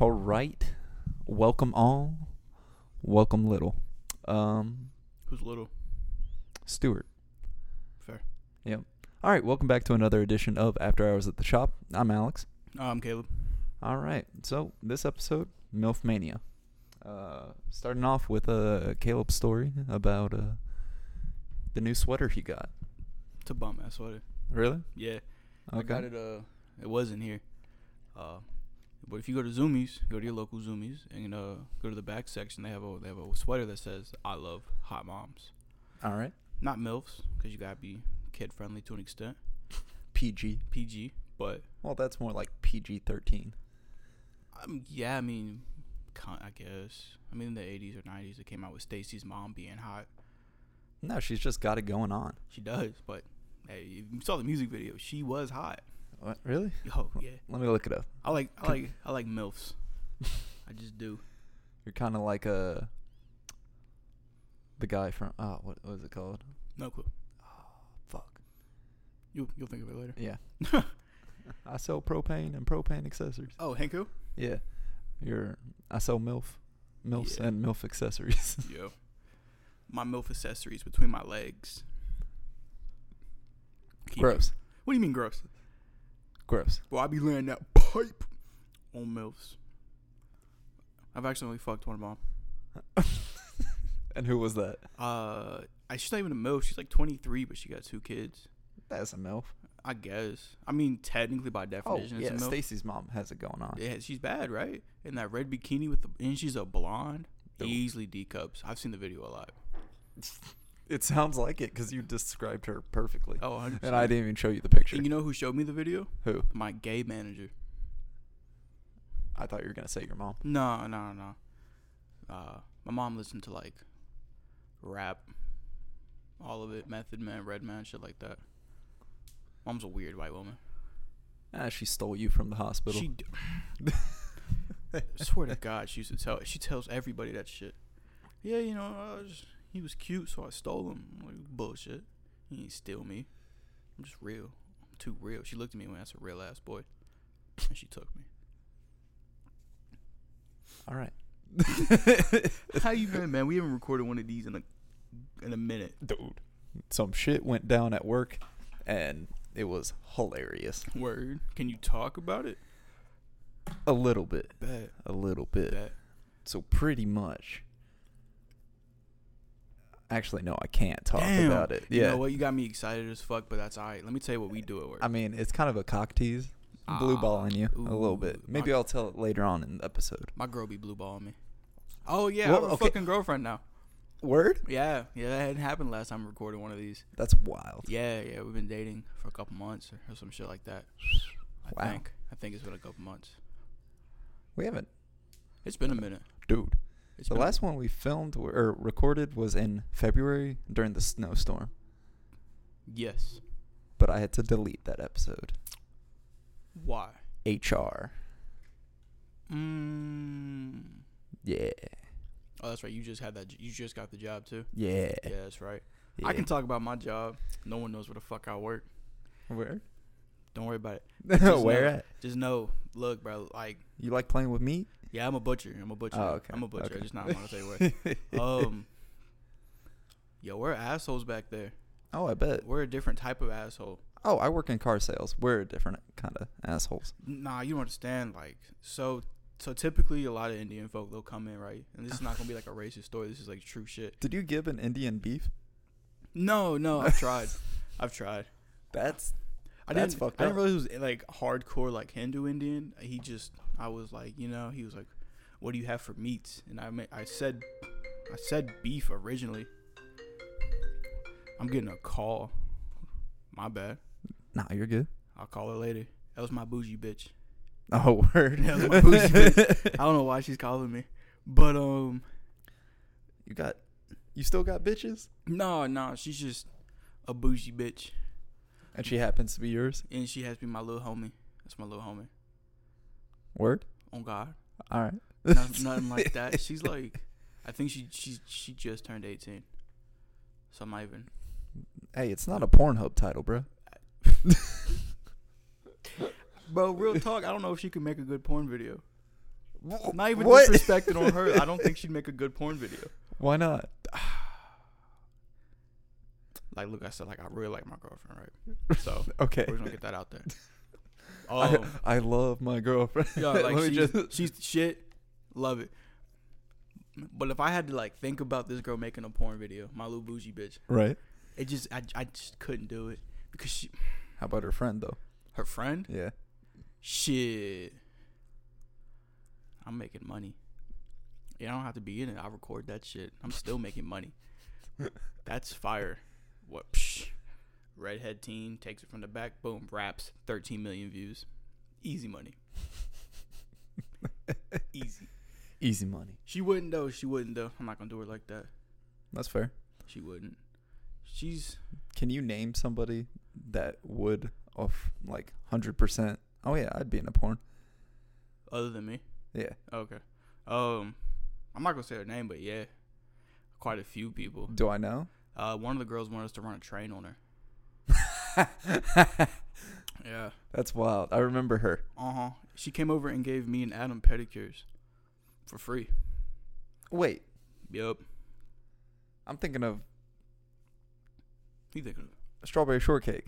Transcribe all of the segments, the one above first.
All right. Welcome all. Welcome little. Um, Who's little? Stuart. Fair. Yep. All right. Welcome back to another edition of After Hours at the Shop. I'm Alex. I'm Caleb. All right. So this episode, MILF Mania. Uh, starting off with a Caleb story about uh, the new sweater he got. It's a bum ass sweater. Really? Yeah. Okay. I got it. Uh, it wasn't here. Uh, but if you go to Zumiez, go to your local Zumiez, and uh, go to the back section, they have a they have a sweater that says "I love hot moms." All right. Not milfs, because you gotta be kid friendly to an extent. PG. PG, but Well, that's more like PG 13. um, yeah, I mean, I guess. I mean, in the '80s or '90s, it came out with Stacy's mom being hot. No, she's just got it going on. She does, but hey, you saw the music video. She was hot. What? Really? Oh yeah. Let me look it up. I like I like I like milfs. I just do. You're kind of like a the guy from oh what what is it called? No clue. Oh fuck. You you'll think of it later. Yeah. I sell propane and propane accessories. Oh, Henko. Yeah. You're I sell MILF, MILFs Yeah. and MILF accessories. Yo. My milf accessories between my legs. Keep it. gross. What do you mean gross? Gross. Well, I be laying that pipe on milfs. I've accidentally fucked one of mom. and who was that? Uh, I she's not even a milf. She's like 23, but she got two kids. That's a MILF. I guess. I mean, technically by Oh, definition, yeah, it's a milf. Stacy's mom has it going on. Yeah, she's bad, right? In that red bikini with the and she's a blonde. Easily D cups. I've seen the video a lot. It sounds like it cuz you described her perfectly. Oh, 100%. and I didn't even show you the picture. And you know who showed me the video? who? My gay manager. I thought you were going to say your mom. No, no, no. Uh, my mom listened to like rap, all of it, Method Man, Redman, shit like that. Mom's a weird white woman. Ah, she stole you from the hospital. She, d- I swear to God, she used to tell. She tells everybody that shit. Yeah, you know, I was, he was cute, so I stole him. I'm like bullshit. He ain't steal me. I'm just real. I'm too real. She looked at me when that's a real ass boy, and she took me. All right. How you been, man? We haven't recorded one of these in a in a minute. dude. Some shit went down at work, and it was hilarious. Word. Can you talk about it? A little bit, Bet. a little bit. Bet. So pretty much. Actually, no, I can't talk Damn. about it. Yeah. You know what? You got me excited as fuck, but that's alright. Let me tell you what we do at work. I mean, it's kind of a cock tease. Blue Ah, balling you a little bit. Maybe my- I'll tell it later on in the episode. My girl be blue balling me. Oh yeah, I Well, have a fucking girlfriend now. Word? Yeah, yeah, that hadn't happened last time we recorded one of these. That's wild. Yeah, yeah, we've been dating for a couple months or, or some shit like that. I Wow. think. I think it's been a couple months. We haven't, It's been a minute. dude. It's The been last one we filmed w- or recorded was in February during the snowstorm, Yes. but I had to delete that episode. Why? HR. Mm. Yeah. Oh, that's right. You just had that. j- You just got the job too. Yeah. Yeah, that's right. I can talk about my job. No one knows where the fuck I work. Where? Don't worry about it. Just Where know- at? Just know, look, bro. Like, You like playing with meat? Yeah, I'm a butcher. I'm a butcher. Oh, okay. I'm a butcher. Okay. Just not. I'm gonna say what. Um, yo, we're assholes back there. oh, I bet. We're a different type of asshole. Oh, I work in car sales. We're a different kind of assholes. Nah, you don't understand. Like, so, so typically, a lot of Indian folk they'll come in, right? And this is not gonna be like a racist story. This is like true shit. Did you give an Indian beef? No, no, I've tried. I've tried. That's I That's didn't. fucked I didn't realize it was like hardcore, like Hindu Indian. He just, I was like, you know, he was like, "What do you have for meats?" And I, I said, I said beef originally. I'm getting a call. My bad. nah. You're good. I'll call her later. That was my bougie bitch. Oh, word. That was my bougie bitch. I don't know why she's calling me, but um, you got. You still got bitches, no, no, she's just a bougie bitch, and she happens to be yours. and she has been my little homie. That's my little homie. Word. On God. All right. Nothing, nothing like that. She's like, I think she she she just turned eighteen, so I'm not even. Hey, it's not a Pornhub title, bro. Bro, real talk. I don't know if she could make a good porn video. Not even What? disrespecting on her. I don't think she'd make a good porn video. Why not? Like, look, I said, like, I really like my girlfriend, right? So Okay. we're gonna get that out there. I, Um, I love my girlfriend. yeah, like she's, just- she's shit. Love it. But if I had to like think about this girl making a porn video, my little bougie bitch, right. it just I, I just couldn't do it because she How about her friend though? her friend Yeah. shit. I'm making money. Yeah, I don't have to be in it. I record that shit. I'm still making money. That's fire. What? Psh. Redhead teen takes it from the back. Boom. Raps. 13 million views. Easy money. Easy. Easy money. She wouldn't though. She wouldn't though. I'm not gonna do her like that. That's fair. She wouldn't. She's Can you name somebody that would off like hundred percent? Oh yeah, I'd be in a porn. other than me. Yeah. Okay. Um, I'm not gonna say her name, but yeah, quite a few people. Do I know? Uh, one of the girls wanted us to run a train on her. Yeah. That's wild. I remember her. Uh huh. She came over and gave me and Adam pedicures for free. Wait, Yup. I'm thinking of You thinking of A strawberry shortcake.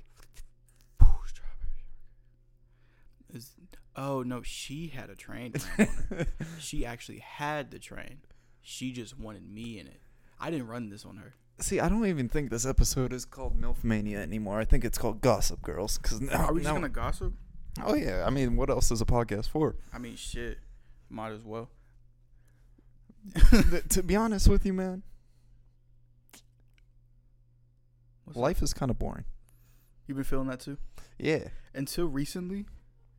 is? Oh no, she had a train. ran on her. she actually had the train. She just wanted me in it. I didn't run this on her. See, I don't even think this episode is called MILF Mania anymore. I think it's called Gossip Girls. Cause now, Are we just now- gonna gossip? Oh yeah. I mean, what else is a podcast for? I mean, shit. Might as well. Th- to be honest with you, man, What's up? life is kind of boring. You've been feeling that too? Yeah. Until recently,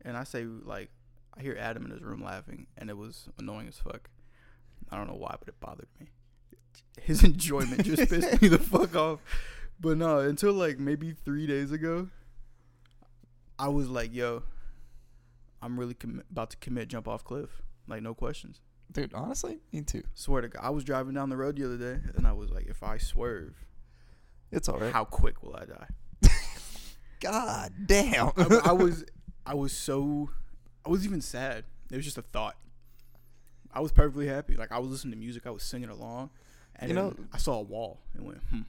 and I say like I hear Adam in his room laughing, and it was annoying as fuck. I don't know why, but it bothered me. His enjoyment just pissed me the fuck off. But no, until like maybe three days ago, I was like, "Yo, I'm really commi- about to commit jump off cliff, like no questions." Dude, honestly, me too. Swear to God, I was driving down the road the other day, and I was like, "If I swerve, It's all right. how quick will I die?" God damn. I, I was I was so I was even sad. It was just a thought. I was perfectly happy. Like I was listening to music, I was singing along, and You know- I saw a wall and went, hmm,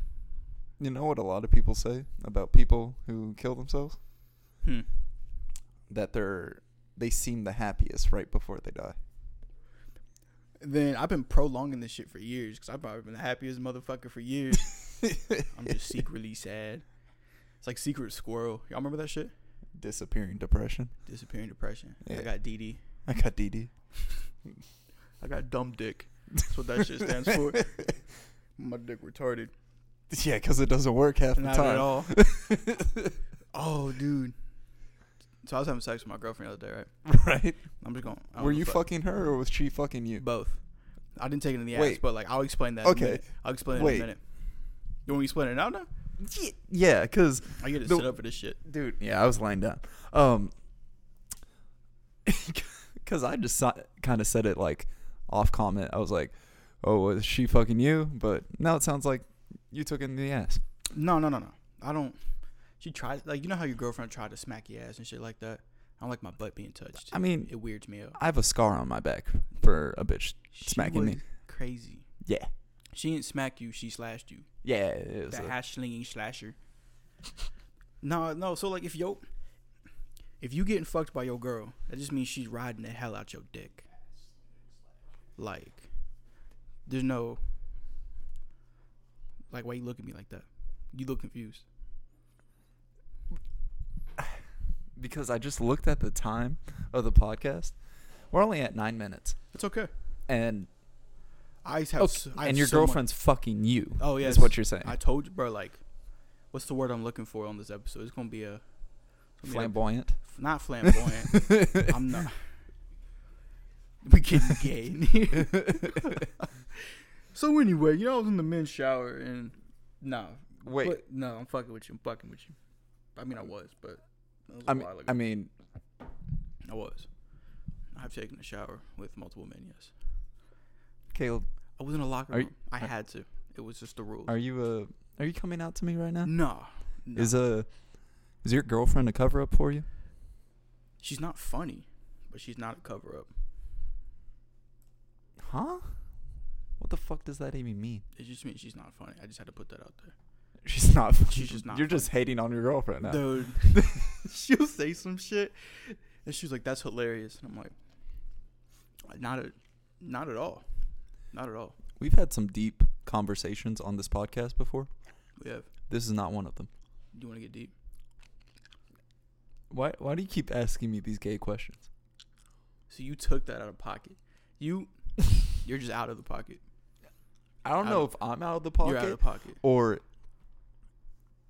you know what a lot of people say about people who kill themselves? hmm. That they're they seem the happiest right before they die. Then I've been prolonging this shit for years because I've probably been the happiest motherfucker for years. I'm just secretly sad. It's like secret squirrel. Y'all remember that shit? Disappearing depression. Disappearing depression. I got DD. I got DD. I got dumb dick. That's what that shit stands for. My dick retarded. Yeah, because it doesn't work half the Not time. at all. oh, dude. So I was having sex with my girlfriend the other day, right? right? I'm just going. I Were you if fucking her or was she fucking you? both? I didn't take it in the ass, Wait. but like I'll explain that. In Okay. a minute. I'll explain it Wait. in a minute. You want me to explain it now? Now Yeah, because I get to The- sit up for this shit. dude, yeah, I was lying down. Um, because I just kind of said it like off comment. I was like, "Oh, was she fucking you?" But now it sounds like you took it in the ass. No, no, no, no. I don't. She tried like you know how your girlfriend tried to smack your ass and shit like that. I don't like my butt being touched. I mean, it weirds me out. I have a scar on my back for a bitch. She smacking me. Crazy. Yeah, She didn't smack you. She slashed you. yeah, it was the a- hash slinging slasher. No, no. So like, if yo, if you getting fucked by your girl, that just means she's riding the hell out your dick. Like, there's no. Like, why you look at me like that? You look confused. because I just looked at the time of the podcast. We're only at nine minutes, It's okay. and I have. okay, s- I and your so much- girlfriend's fucking you. Oh yeah, is what you're saying. I told you, bro. Like, what's the word I'm looking for on this episode? It's gonna be a. it's gonna be a- Flamboyant. not flamboyant. I'm not. We getting gay in here. so anyway, you know, I was in the men's shower and nah. Wait. but- no, I'm fucking with you. I'm fucking with you. I mean, I was, but was a I mean, ago. I mean, I was. I've taken a shower with multiple men. Yes, Caleb, I was in a locker room. you- I had to. It was just the rule. are you uh, are you coming out to me right now? no, no. Is uh, is your girlfriend a cover up for you? she's not funny, but she's not a cover up. Huh? What the fuck does that even mean? It just means she's not funny. I just had to put that out there. She's not. She's just not You're just hating on your girlfriend now. Dude, she'll say some shit, and she's like, "That's hilarious," and I'm like, "Not at, not at all, not at all." We've had some deep conversations on this podcast before. We have. This is not one of them. Do you want to get deep? Why? Why do you keep asking me these gay questions? So you took that out of pocket. You, you're just out of the pocket. I don't Out know if I'm out of the pocket You're out of the pocket. or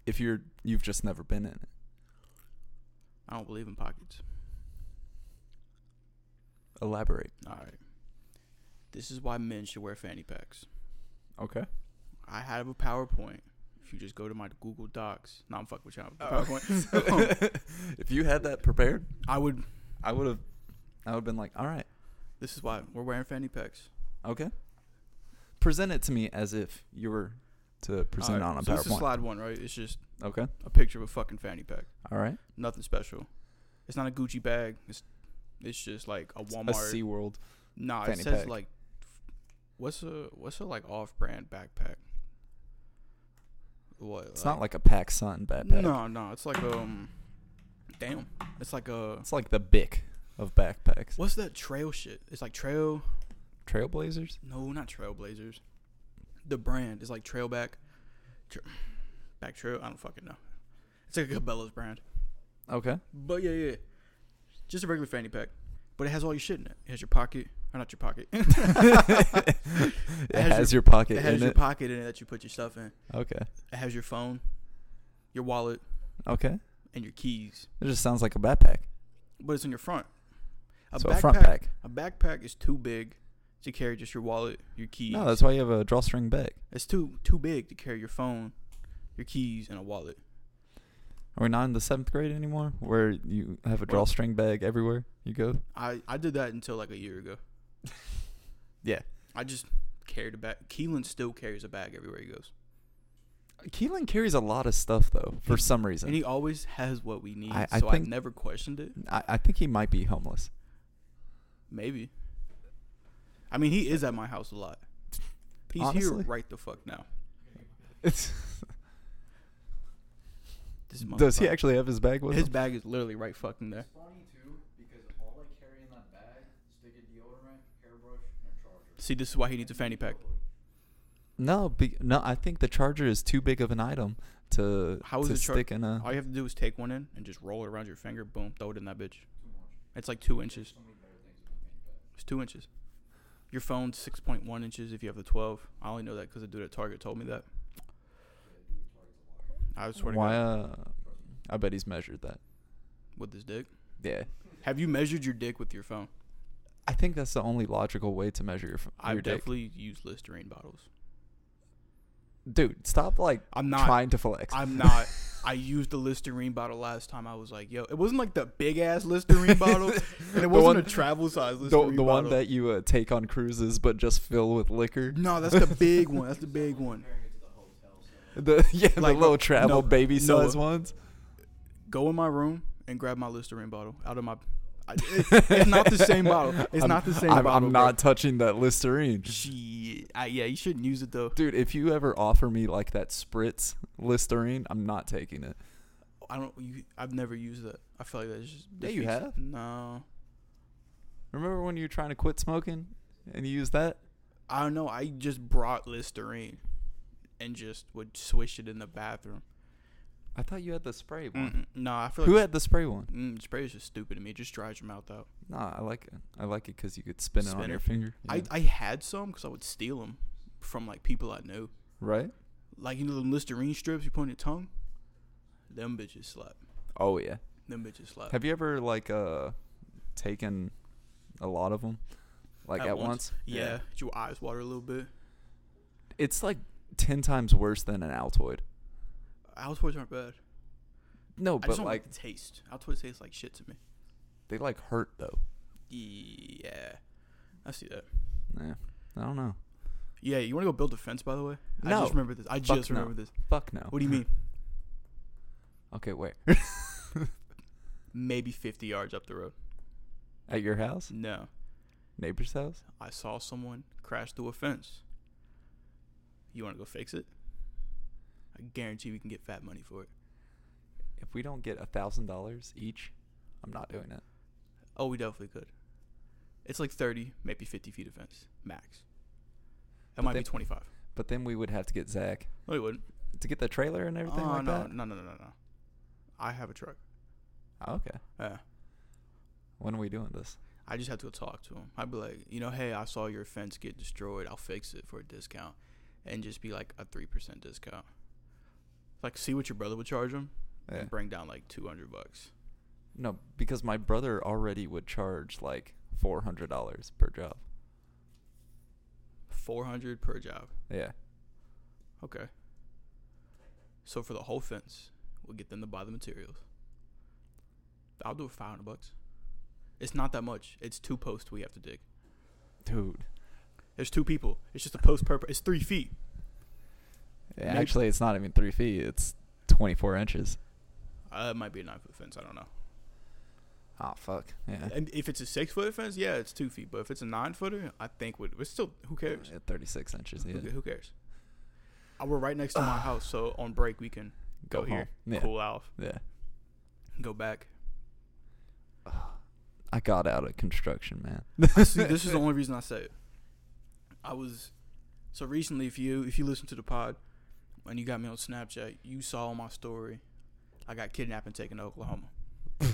if you're you've just never been in it. I don't believe in pockets. Elaborate. All right. This is why men should wear fanny packs. Okay. I have a PowerPoint. If you just go to my Google Docs, no, I'm fucking with you. I have a Oh. PowerPoint. if you had that prepared, I would. I would have. I would have been like, all right, This is why we're wearing fanny packs. okay. Present it to me as if you were to present All on a so this is PowerPoint. slide one, right? It's just Okay. a picture of a fucking fanny pack. All right. Nothing special. It's not a Gucci bag. It's it's just like a Walmart. A Walmart. SeaWorld. nah, it says pack. like what's a what's a like off-brand backpack? What? It's not like a PacSun backpack. No, no, it's like um, damn, it's like a It's like the Bic of backpacks. what's that trail shit? It's like trail. Trailblazers? No, not Trailblazers. The brand is like Trailback. Tra- back Trail. I don't fucking know. It's like a Cabela's brand. Okay. But yeah, yeah. Just a regular fanny pack. But it has all your shit in it. It has your pocket. Or not your pocket. it it has has, your, pocket It has your it. pocket in it that you put your stuff in. okay. It has your phone, your wallet, Okay. and your keys. It just sounds like a backpack. But it's in your front. A so backpack, a front pack. A backpack is too big to carry just your wallet, your keys. No, that's why you have a drawstring bag. It's too too big to carry your phone, your keys, and a wallet. Are we not in the seventh grade anymore, where you have a drawstring bag everywhere you go? I, I did that until like a year ago. Yeah. I just carried a bag. Keelan still carries a bag everywhere he goes. Keelan carries a lot of stuff though, for some reason. And he always has what we need. I- I so think- I never questioned it. I, I think he might be homeless. Maybe. I mean, he is at my house a lot. He's Honestly? here right the fuck now. It's, This does he actually have his bag with His him? His bag is literally right fucking there. funny too because all I carry in that bag is stick of deodorant, hairbrush, and a charger. See, this is why he needs a fanny pack. No, be, no. I think the charger is too big of an item to How is to the char- stick in a. All you have to do is take one in and just roll it around your finger. Boom, throw it in that bitch. It's like two inches. So many better things in my fanny pack. It's two inches. Your phone's six point one inches if you have the twelve. I only know that because the dude at Target told me that. Yeah, dude, Target's a. I swear to Why? God, Uh, I bet he's measured that. with his dick. Yeah, Have you measured your dick with your phone? I think that's the only logical way to measure your f- your I've dick. definitely used Listerine bottles. Dude, stop like I'm not. trying to flex. I'm not. I used the Listerine bottle last time. I was like, yo, it wasn't like the big ass Listerine bottle, and it The wasn't one- a travel size the Listerine the one bottle. that you uh, take on cruises, but just fill with liquor. No, that's the big one. That's the big one. Comparing it to the The yeah, Like, the little travel no, baby no. size ones. Go in my room and grab my Listerine bottle out of my. It, it's not the same bottle. It's I'm- not the same I'm, bottle. I'm bro. not touching that Listerine. Shit. I, yeah, you shouldn't use it though. Dude, if you ever offer me like that spritz Listerine, I'm not taking it. I don't. You, I've never used that. I feel like that's just. Yeah, you have. No, Remember when you were trying to quit smoking and you used that? I don't know. I just brought Listerine, and just would swish it in the bathroom. I thought you had the spray one. Mm-mm. No, I feel like Who had the spray one? mm, spray is just stupid to me. It just dries your mouth out. Nah, I like it. I like it because you could spin, it on your it? finger. I Yeah. I had some because I would steal them from like people I knew. right? Like you know the Listerine strips you put on your tongue. Them bitches slap. Oh yeah. Them bitches slap. Have you ever like uh taken a lot of them, like At at, once? once? yeah, your eyes water a little bit. It's like ten times worse than an Altoid. Altoids aren't bad. No, I but just don't like like the taste. Altoids taste like shit to me. they like hurt though. Yeah, I see that. Yeah. I don't know. Yeah, you want to go build a fence? By the way, I No. just remember this. I Fuck just no. remember this. Fuck no. What do you mean? Okay, wait. Maybe 50 yards up the road. At your house? No, Neighbor's house? I saw someone crash through a fence. You want to go fix it? Guarantee we can get fat money for it. If we don't get a thousand dollars each, I'm not doing it. Oh, we definitely could. It's like 30, maybe 50 feet of fence, max. That might they- be 25. But then we would have to get Zach No, we wouldn't. to get the trailer and everything Oh, like no, that. no, no, no, no, no. I have a truck. Oh, okay. Yeah. When are we doing this? I just have to go talk to him. I'd be like, you know, hey, I saw your fence get destroyed. I'll fix it for a discount, and just be like a three percent discount. Like, see what your brother would charge him, Yeah. and bring down like two hundred bucks. No, because my brother already would charge like four hundred dollars per job. Four hundred per job. Yeah. Okay. So for the whole fence, we'll get them to buy the materials. I'll do it five hundred bucks. It's not that much. It's two posts we have to dig. Dude. There's two people. It's just a post per. It's three feet. Maybe- actually, it's not even three feet. It's twenty-four inches. Uh, it might be a nine foot fence. I don't know. Oh fuck. Yeah. And if it's a six foot fence, yeah, it's two feet. But if it's a nine footer, I think would it's still who cares? Yeah, Thirty-six inches. Yeah. Who, who cares? Uh, we're right next to my house, so on break we can go, Go here. Yeah. cool out, Yeah. go back. I got out of construction, man. See, this is the only reason I say it. I was so recently. If you if you listen to the pod, and you got me on Snapchat, you saw my story. I got kidnapped and taken to Oklahoma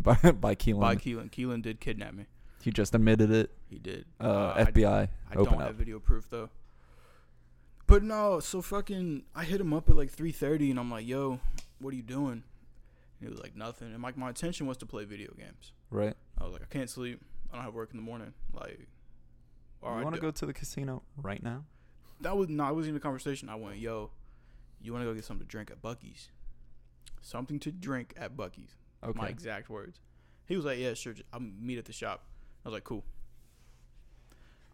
by by Keelan. by Keelan. Keelan did kidnap me. he just admitted it. He did. Uh, I- FBI. I open don't up. have video proof though. But no, so fucking I hit him up at like three thirty and I'm like, yo, what are you doing? And he was like, nothing. And like my intention was to play video games. right. I was like, I can't sleep. I don't have work in the morning. Like all you right, want to go to the casino right now? That was no, I wasn't even a conversation. I went, yo, you wanna go get something to drink at Buc-ee's? Something to drink at Buc-ee's. Okay. My exact words. He was like, yeah, sure. I'll meet at the shop. I was like, cool.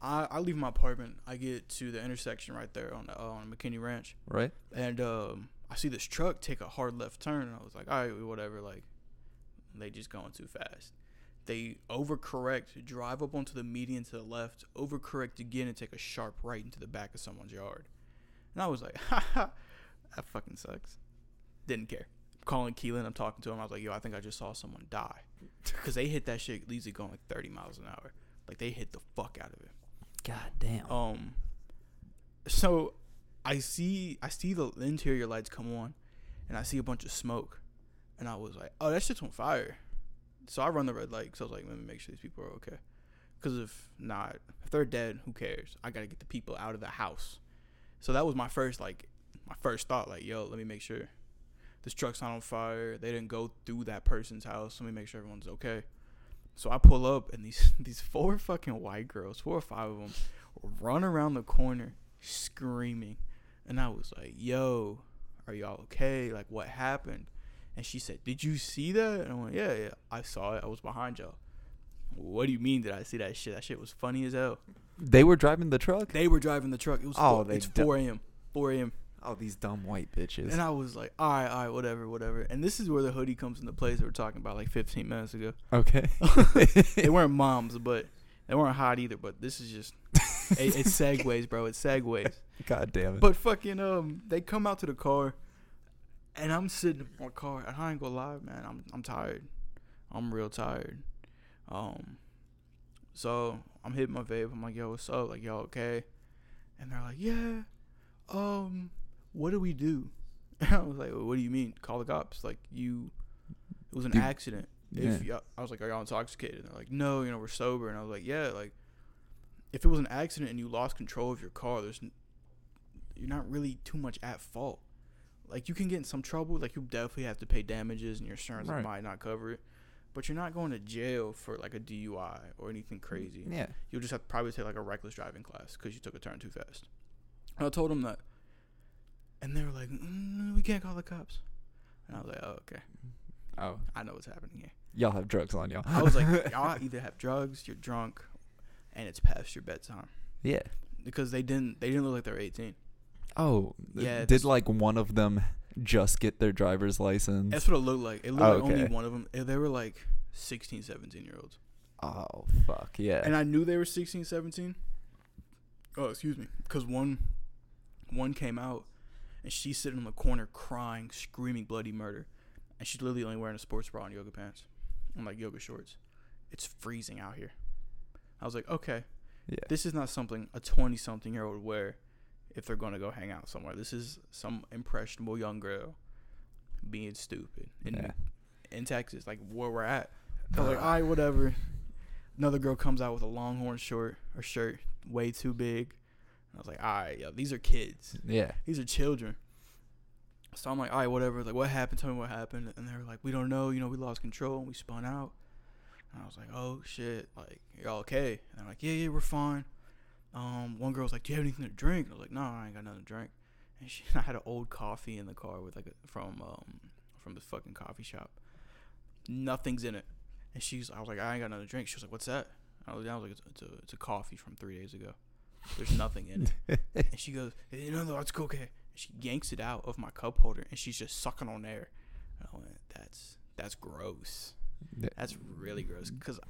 I, I leave my apartment. I get to the intersection right there on the, uh, on McKinney Ranch, Right. and um, I see this truck take a hard left turn. And I was like, all right, whatever. Like, they just going too fast. They overcorrect, drive up onto the median to the left, overcorrect again, and take a sharp right into the back of someone's yard. And I was like, ha ha, that fucking sucks. Didn't care. calling Keelan, I'm talking to him. I was like, yo, I think I just saw someone die. Because they hit that shit easily going like 30 miles an hour. Like, they hit the fuck out of it. God damn. Um, so I see I see the interior lights come on, and I see a bunch of smoke, and I was like, "Oh, that shit's on fire." So I run the red light because I was like, "Let me make sure these people are okay." Because if not, if they're dead, who cares? I gotta get the people out of the house. So that was my first like my first thought. Like, yo, let me make sure this truck's not on fire. They didn't go through that person's house. Let me make sure everyone's okay. So I pull up and these these four fucking white girls, four or five of them, run around the corner screaming, and I was like, "Yo, are y'all okay? Like, what happened?" And she said, "Did you see that?" And I went, "Yeah, yeah, I saw it. I was behind y'all." What do you mean? Did I see that shit? That shit was funny as hell. They were driving the truck. They were driving the truck. It was Oh, four, it's du- 4 a.m. 4 a.m. Oh, these dumb white bitches. And I was like, all right, all right, whatever, whatever. And this is where the hoodie comes into place that we're talking about like 15 minutes ago. okay. they weren't moms, but they weren't hot either. But this is just it, it segues, bro. It segues. God damn it. But fucking um, they come out to the car, and I'm sitting in my car, and I ain't gonna lie, man. I'm I'm tired. I'm real tired. Um, so I'm hitting my vape. I'm like, yo, what's up? Like, y'all okay? And they're like, yeah. Um, what do we do? And I was like, well, what do you mean? Call the cops? Like, you, it was an Dude, accident. yeah. If y'all, I was like, are y'all intoxicated? And they're like, no, you know, we're sober. And I was like, yeah, like, if it was an accident and you lost control of your car, there's, you're not really too much at fault. Like, you can get in some trouble. Like, you definitely have to pay damages, and your insurance Right. might not cover it. But you're not going to jail for like a DUI or anything crazy. yeah. You'll just have to probably take like a reckless driving class because you took a turn too fast. And I told them that, and they were like, mm, "We can't call the cops." And I was like, "Oh, okay. Oh, I know what's happening here." y'all have drugs on y'all. I was like, "Y'all either have drugs, you're drunk, and it's past your bedtime." yeah. Because they didn't, they didn't look like they were 18. Oh, Yeah, Did like one of them just get their driver's license? That's what it looked like. It looked Oh, like only one of them. Eh, they were like 16, 17 year olds. Oh fuck yeah. and I knew they were 16, 17. Oh, excuse me, because one, one came out, and she's sitting in the corner crying, screaming bloody murder, and she's literally only wearing a sports bra and yoga pants, and like yoga shorts. It's freezing out here. I was like, okay, yeah. this is not something a 20 something year old would wear if they're going to go hang out somewhere. This is some impressionable young girl being stupid in Yeah. in Texas, like where we're at. I was like, all right, whatever. Another girl comes out with a longhorn short or shirt, way too big. I was like, all right, yo, these are kids. yeah. These are children. So I'm like, all right, whatever. Like, what happened? Tell me what happened. And they were like, we don't know. You know, we lost control and we spun out. And I was like, oh shit. Like, y'all okay? And they're like, yeah, yeah, we're fine. Um, one girl was like, do you have anything to drink? I was like, no, I ain't got nothing to drink. And she, I had an old coffee in the car with like a, from um from the fucking coffee shop. Nothing's in it. And she's, I was like, I ain't got nothing to drink. She was like, what's that? I was, I was like, it's, it's a it's a coffee from three days ago. There's nothing in it. And she goes, "Eh, "No, no, it's okay." And she yanks it out of my cup holder, and she's just sucking on air. And I went, "That's that's gross. That's really gross because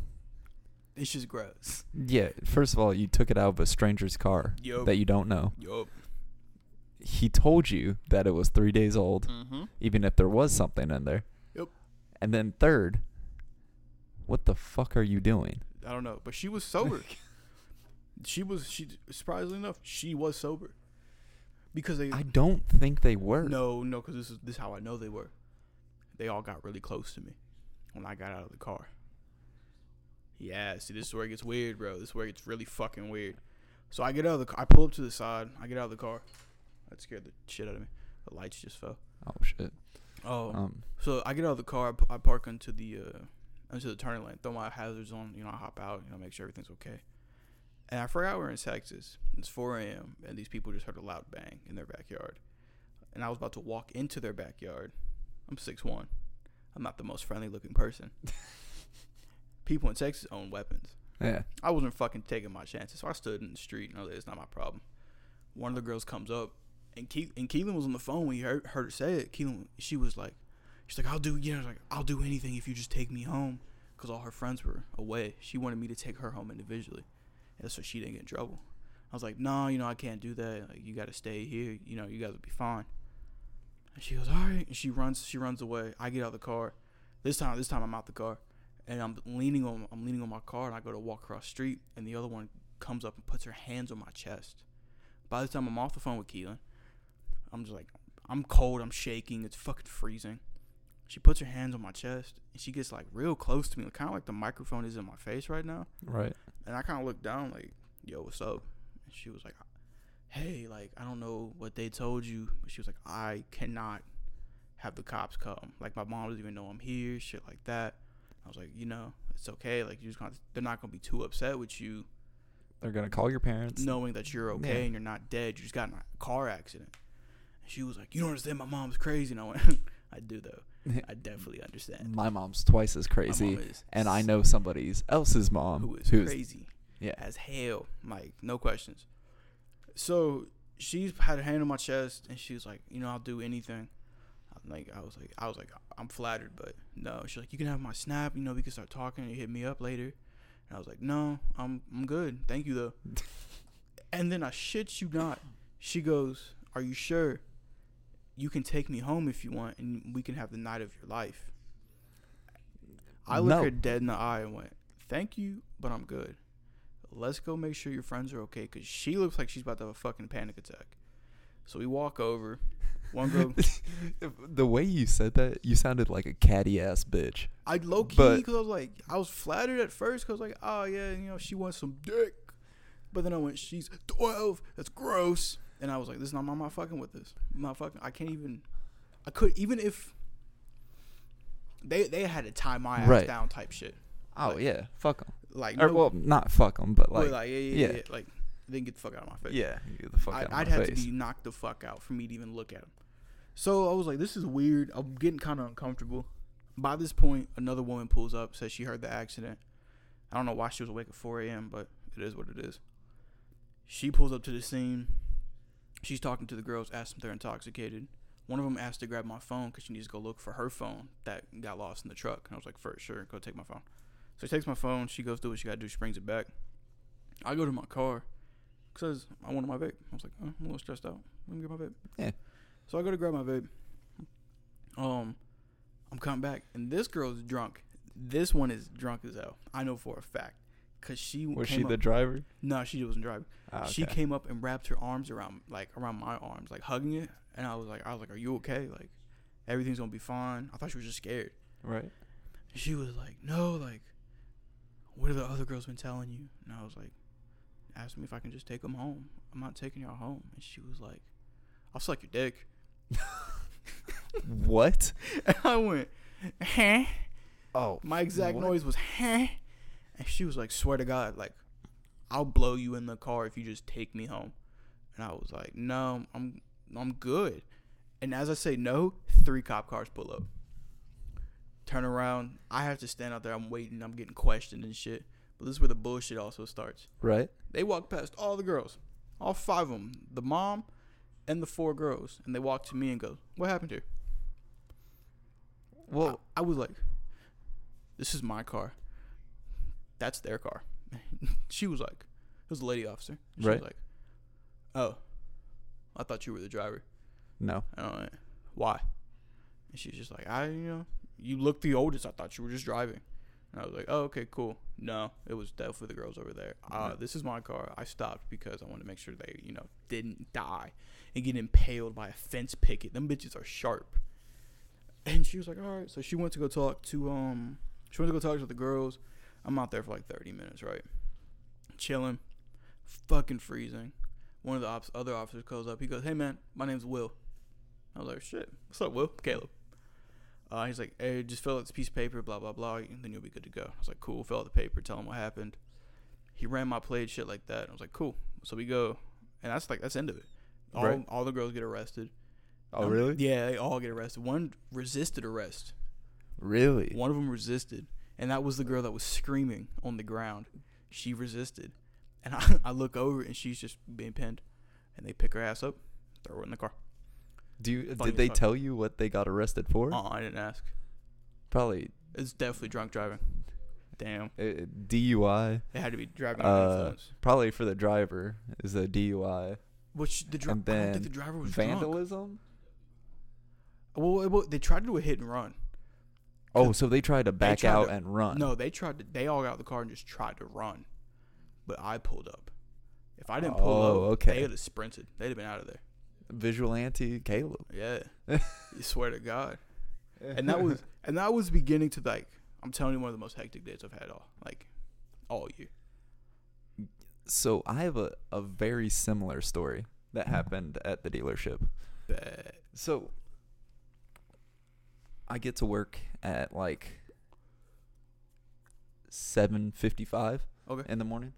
it's just gross." Yeah. First of all, you took it out of a stranger's car Yup. that you don't know. Yup. He told you that it was three days old, Mm-hmm. even if there was something in there. Yep. And then third, what the fuck are you doing? I don't know, but she was sober. she was she surprisingly enough, she was sober. Because they I don't think they were. no no because this is this is how I know they were. They all got really close to me when I got out of the car. Yeah, see, this is where it gets weird, bro. This is where it gets really fucking weird. So I get out of the car. I pull up to the side. I get out of the car. That scared the shit out of me. The lights just fell. Oh shit. Oh, Um. so I get out of the car. I park into the uh, into the turning lane. Throw my hazards on. You know, I hop out. You know, make sure everything's okay. And I forgot we're in Texas. It's 4 a.m. and these people just heard a loud bang in their backyard. And I was about to walk into their backyard. I'm 6'1". I'm not the most friendly looking person. people in Texas own weapons. Yeah. I wasn't fucking taking my chances, so I stood in the street and I was like, it's not my problem. One of the girls comes up, and Ke- and Keelan was on the phone when he heard, heard her say it. Keelan, she was like, she's like, I'll do, you know, like I'll do anything if you just take me home, because all her friends were away. She wanted me to take her home individually, and so she didn't get in trouble. I was like, no, you know, I can't do that. Like, you got to stay here. You know, you guys will be fine. And she goes, all right. And she runs, she runs away. I get out of the car. This time, this time I'm out the car, and I'm leaning on, I'm leaning on my car, and I go to walk across the street, and the other one comes up and puts her hands on my chest. By the time I'm off the phone with Keelan, I'm just like, I'm cold, I'm shaking, it's fucking freezing. She puts her hands on my chest, and she gets like real close to me, kind of like the microphone is in my face right now. Right. And I kind of look down, like, yo, what's up? And she was like, hey, like, I don't know what they told you, but she was like, I cannot have the cops come. Like, my mom doesn't even know I'm here, shit like that. I was like, you know, it's okay. Like, you just gonna, they're not gonna be too upset with you They're gonna call your parents. knowing that you're okay Yeah. and you're not dead. You just got in a car accident. And she was like, you don't understand. My mom's crazy. And I went, I do though. I definitely understand. My mom's twice as crazy, and I know somebody's else's mom who is who's crazy. yeah. as hell. Like, no questions. So she's had her hand on my chest and she was like, you know, I'll do anything. Like I was like I was like I'm flattered, but no. She's like, you can have my snap. You know, we can start talking and you hit me up later. And I was like, no, I'm I'm good. Thank you though. and then I shit you not. She goes, are you sure? You can take me home if you want, and we can have the night of your life. I looked No. her dead in the eye and went, "Thank you, but I'm good. Let's go make sure your friends are okay." Because she looks like she's about to have a fucking panic attack. So we walk over. One girl, the way you said that, you sounded like a catty ass bitch. I low key because I was like, I was flattered at first because I was like, oh yeah, you know, she wants some dick. But then I went, she's twelve. That's gross. And I was like, this is not. I'm fucking with this. I'm not fucking. I can't even. I could even if. They they had to tie my ass Right. down type shit. Oh Like- yeah, fuck them. Like Or no- well, not fuck them, but Like, like, like yeah, yeah, yeah, yeah. yeah. Like, they can get the fuck out of my face. yeah, get the fuck I, out of I'd have face. to be knocked the fuck out for me to even look at him. So I was like, this is weird. I'm getting kind of uncomfortable. By this point, another woman pulls up, says she heard the accident. I don't know why she was awake at 4 a.m., but it is what it is. She pulls up to the scene. She's talking to the girls, asks them if they're intoxicated. One of them asked to grab my phone because she needs to go look for her phone that got lost in the truck. And I was like, for sure, go take my phone. So she takes my phone. She goes through what she got to do. She brings it back. I go to my car because I wanted my vape. I was like, oh, I'm a little stressed out. Let me get my vape. Yeah. So I go to grab my vape. Um, I'm coming back, and this girl's drunk. This one is drunk as hell. I know for a fact. Cause she Was she the driver? no, she wasn't driving. Ah, She came up and wrapped her arms around like around my arms, like hugging it, and I was like, I was like, "Are you okay? Like, everything's gonna be fine." I thought she was just scared. right. And she was like, "No, like, what have the other girls been telling you?" And I was like, asked me if I can just take them home. I'm not taking y'all home. And she was like, "I'll suck your dick." What? And I went, "Huh?" Oh, My exact What? noise was, "Huh?" And she was like, "Swear to God, like, I'll blow you in the car if you just take me home." And I was like, "No, I'm I'm good." And as I say no, three cop cars pull up. Turn around. I have to stand out there. I'm waiting. I'm getting questioned and shit. But this is where the bullshit also starts. right. They walk past all the girls, all five of them, the mom and the four girls, and they walk to me and go, "What happened here?" Well, I, I was like, "This is my car. That's their car." she was like, "It was a lady officer." She Right. was like, "Oh, I thought you were the driver." no. I "Why?" And she's just like, "I, you know, you look the oldest. I thought you were just driving." And I was like, "Oh, okay, cool." No, it was definitely the girls over there. Uh, this is my car. I stopped because I wanted to make sure they, you know, didn't die and get impaled by a fence picket. Them bitches are sharp. And she was like, "All right." So she went to go talk to um, she went to go talk to the girls. I'm out there for like 30 minutes, right? Chilling, fucking freezing. One of the ops, other officers calls up. He goes, "Hey man, my name's Will." I was like, "Shit, what's up, Will?" Caleb. Uh, he's like, "Hey, just fill out this piece of paper, blah blah blah, and then you'll be good to go." I was like, "Cool." Fill out the paper, tell him what happened. He ran my plate, shit like that. I was like, "Cool." So we go, and that's like that's the end of it. All Right. all the girls get arrested. Oh, Um, really? Yeah, they all get arrested. One resisted arrest. Really? One of them resisted, and that was the girl that was screaming on the ground. She resisted, and I, I look over and she's just being pinned, and they pick her ass up, throw her in the car. Do you? Funny Did they fuck. tell you what they got arrested for? Oh, I didn't ask. Probably It's definitely drunk driving. Damn, uh, DUI. it had to be driving under Uh, influence. Probably for the driver is a DUI. Which the dri- and I don't then think the driver was drunk. Vandalism. Well, well, they tried to do a hit and run. Oh, so they tried to back tried out to- and run. No, they tried to. They all got out of the car and just tried to run, but I pulled up. If I didn't pull Oh, up, okay. they would have sprinted. They'd have been out of there. Visual anti Caleb. Yeah, you swear to God. And that was and that was beginning to like. I'm telling you, one of the most hectic days I've had all like all year. so I have a, a very similar story that mm-hmm. happened at the dealership. Bad. So I get to work at like seven fifty five Okay. in the morning.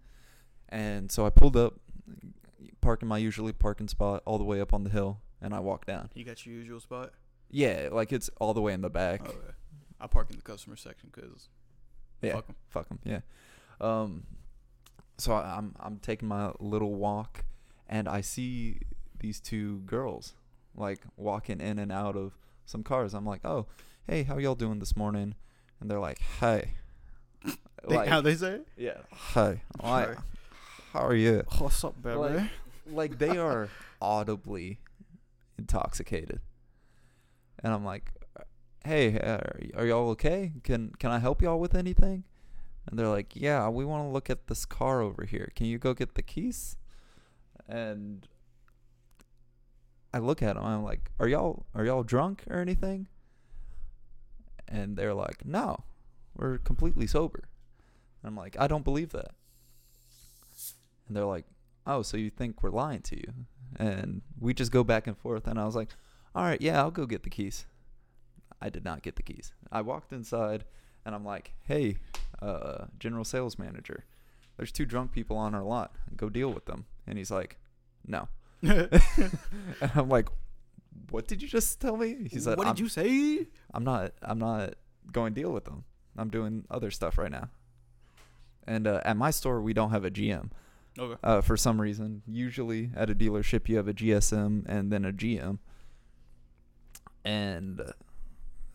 And so I pulled up, parking my usually parking spot all the way up on the hill, and I walk down. You got your usual spot. Yeah, like it's all the way in the back. Okay. I park in the customer section because yeah, fuck 'em. fuck them. Yeah. Um, so I, I'm I'm taking my little walk, and I see these two girls like walking in and out of some cars. I'm like, oh, hey, how y'all doing this morning? And they're like, hey. They- like, how they say it? yeah, hey, like, Hi. How are you? What's up, baby? Like- like they are audibly intoxicated. And i'm like hey are, are y'all okay? Can can i help y'all with anything? And they're like yeah we want to look at this car over here. Can you go get the keys? And i look at them i'm like are y'all are y'all drunk or anything? And they're like no we're completely sober. And i'm like i don't believe that and they're like oh, so you think we're lying to you? And we just go back and forth. And I was like, all right, yeah, I'll go get the keys. I did not get the keys. I walked inside and I'm like, hey, uh, general sales manager, there's two drunk people on our lot. Go deal with them. And he's like, no. and I'm like, what did you just tell me? He said, "What did you say?" I'm not, I'm not going to deal with them. I'm doing other stuff right now. And uh, at my store, we don't have a GM Okay. uh, for some reason. Usually at a dealership, you have a GSM and then a GM. And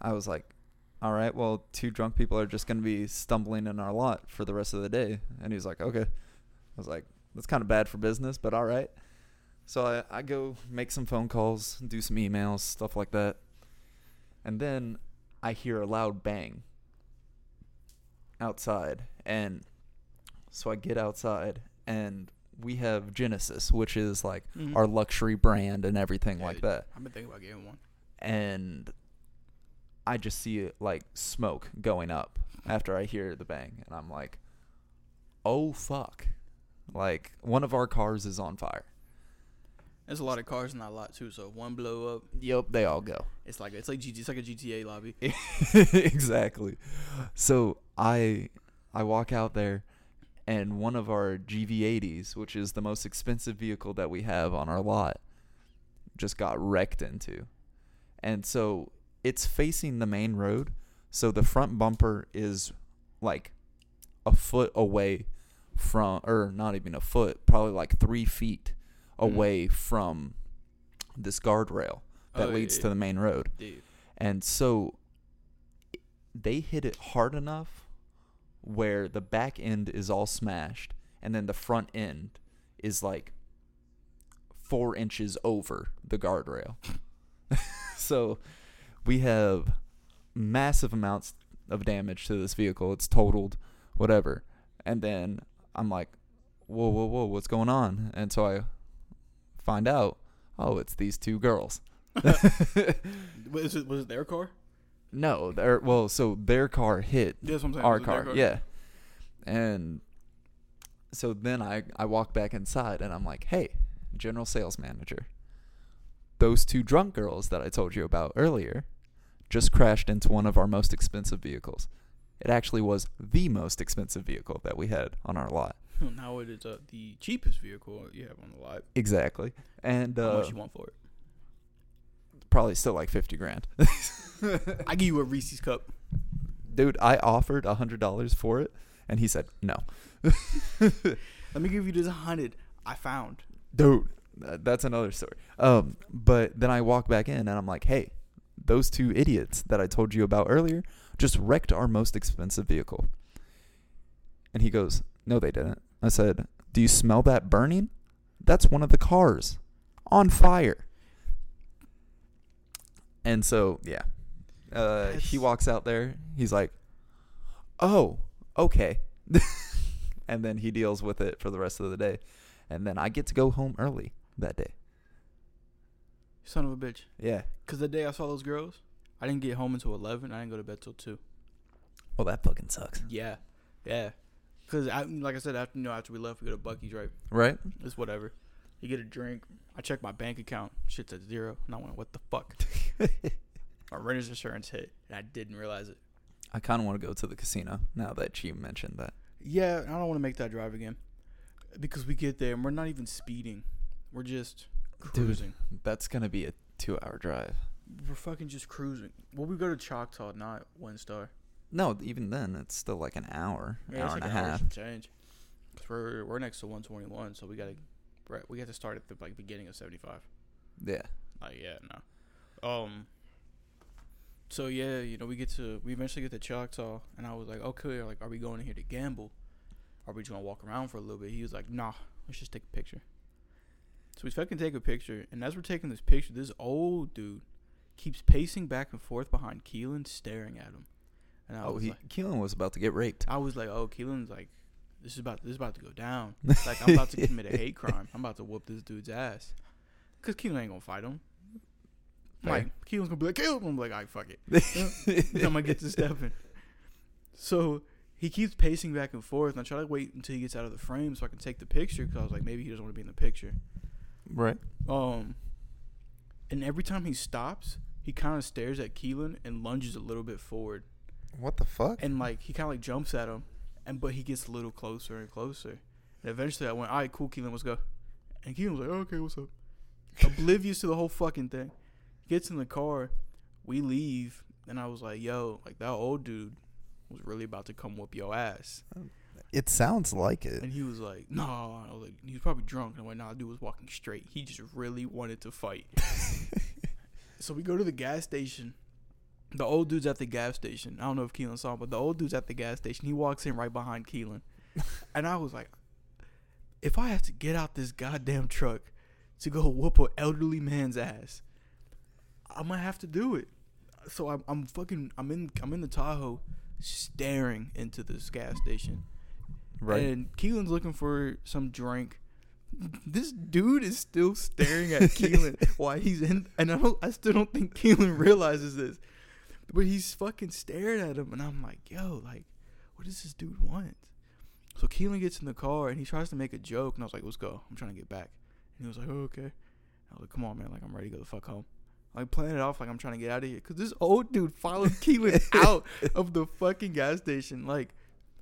I was like, all right, well, two drunk people are just going to be stumbling in our lot for the rest of the day. And he was like, okay. I was like, that's kind of bad for business, but all right. So I, I go make some phone calls, do some emails, stuff like that. And then I hear a loud bang outside. And so I get outside and we have Genesis, which is like Mhm. our luxury brand and everything Yeah, like that. I've been thinking about getting one. And I just see it like smoke going up after I hear the bang. And I'm like, oh fuck. Like one of our cars is on fire. There's a lot of cars in that lot too, so one blow up, Yep, they all go. it's like it's like GT, it's like a GTA lobby. exactly. So I I walk out there and one of our GV80s, which is the most expensive vehicle that we have on our lot, just got wrecked into. And so it's facing the main road, so the front bumper is like a foot away from or not even a foot, probably like 3 feet Mhm. away from this guardrail that Oh, leads yeah. to the main road. Dude, And so they hit it hard enough where the back end is all smashed and then the front end is like four inches over the guardrail. so we have massive amounts of damage to this vehicle. It's totaled, whatever. And then I'm like, whoa, whoa, whoa, what's going on? And so I find out, oh, it's these two girls. was it was it their car? No, their well, so their car hit that's what I'm saying. our Was their car, yeah. And so then I I walk back inside and I'm like, "Hey, general sales manager. Those two drunk girls that I told you about earlier just crashed into one of our most expensive vehicles. It actually was the most expensive vehicle that we had on our lot. Well, now it is uh, the cheapest vehicle you have on the lot. Exactly. And How uh, much you want for it? Probably still like 50 grand. I give you a Reese's cup. Dude, I offered a $100 for it and he said, "No." Let me give you this hundred I found. dude that's another story um but then i walk back in and i'm like hey those two idiots that i told you about earlier just wrecked our most expensive vehicle and he goes no they didn't i said do you smell that burning that's one of the cars on fire and so yeah uh he walks out there he's like oh okay and then he deals with it for the rest of the day and then I get to go home early that day. Son of a bitch. Yeah. Cause the day I saw those girls, I didn't get home until eleven. I didn't go to bed till two. Well, that fucking sucks. Yeah, yeah. Cause I, like I said, after you know, after we left, we go to Buc-ee's. Right, Right? it's whatever. You get a drink. I check my bank account. Shit's at zero. And I went, what the fuck? my renter's insurance hit, and I didn't realize it. I kind of want to go to the casino now that you mentioned that. Yeah, I don't want to make that drive again, because we get there and we're not even speeding. We're just Dude. cruising. That's going to be a two hour drive. We're fucking just cruising. Well, we go to Choctaw, not WinStar. No, even then, it's still like an hour, Yeah, hour it's and a an half. change. Cause we're we're next to 121, so we gotta right, we got to start at the like beginning of 75. Yeah. Like yeah, no. Um. So yeah, you know we get to we eventually get to Choctaw, and I was like, okay, like are we going in here to gamble? Are we just gonna walk around for a little bit? He was like, nah, let's just take a picture. So we fucking take a picture, and as we're taking this picture, this old dude keeps pacing back and forth behind Keelan, staring at him. And I Oh, was he, like, Keelan was about to get raped. I was like, oh, Keelan's like, this is about this is about to go down. Like I'm about to commit a hate crime. I'm about to whoop this dude's ass. Cause Keelan ain't gonna fight him. I'm Fair. like Keelan's gonna be like, Keelan. I'm like, alright, fuck it. I'm gonna get to stepping. So he keeps pacing back and forth, and I try to wait until he gets out of the frame so I can take the picture. Cause I was like, maybe he doesn't want to be in the picture. right. Um, and every time he stops, he kind of stares at Keelan and lunges a little bit forward. What the fuck? and like he kind of like jumps at him, and but he gets a little closer and closer. And eventually, I went, "All right, cool, Keelan, let's go." And Keelan was like, "Okay, what's up?" Oblivious to the whole fucking thing. Gets in the car, we leave, and I was like, "Yo, like that old dude was really about to come whoop your ass." It sounds like it. And he was like, "No," I was like, he was probably drunk. And I went, "Nah, dude was walking straight. He just really wanted to fight." so we go to the gas station, the old dude's at the gas station. I don't know if Keelan saw but the old dude's at the gas station. He walks in right behind Keelan. and I was like, if I have to get out this goddamn truck to go whoop an elderly man's ass, I'm gonna have to do it. So I'm, I'm fucking I'm in I'm in the Tahoe staring into this gas station. Right. And Keelan's looking for some drink. This dude is still staring at Keelan while he's in, and I don't, I still don't think Keelan realizes this, but he's fucking staring at him, and I'm like, yo, like, what does this dude want? So Keelan gets in the car and he tries to make a joke, and I was like, let's go, I'm trying to get back, and he was like, oh, okay. I was like, come on, man, like I'm ready to go the fuck home. Like playing it off like I'm trying to get out of here, cause this old dude followed Keelan out of the fucking gas station, like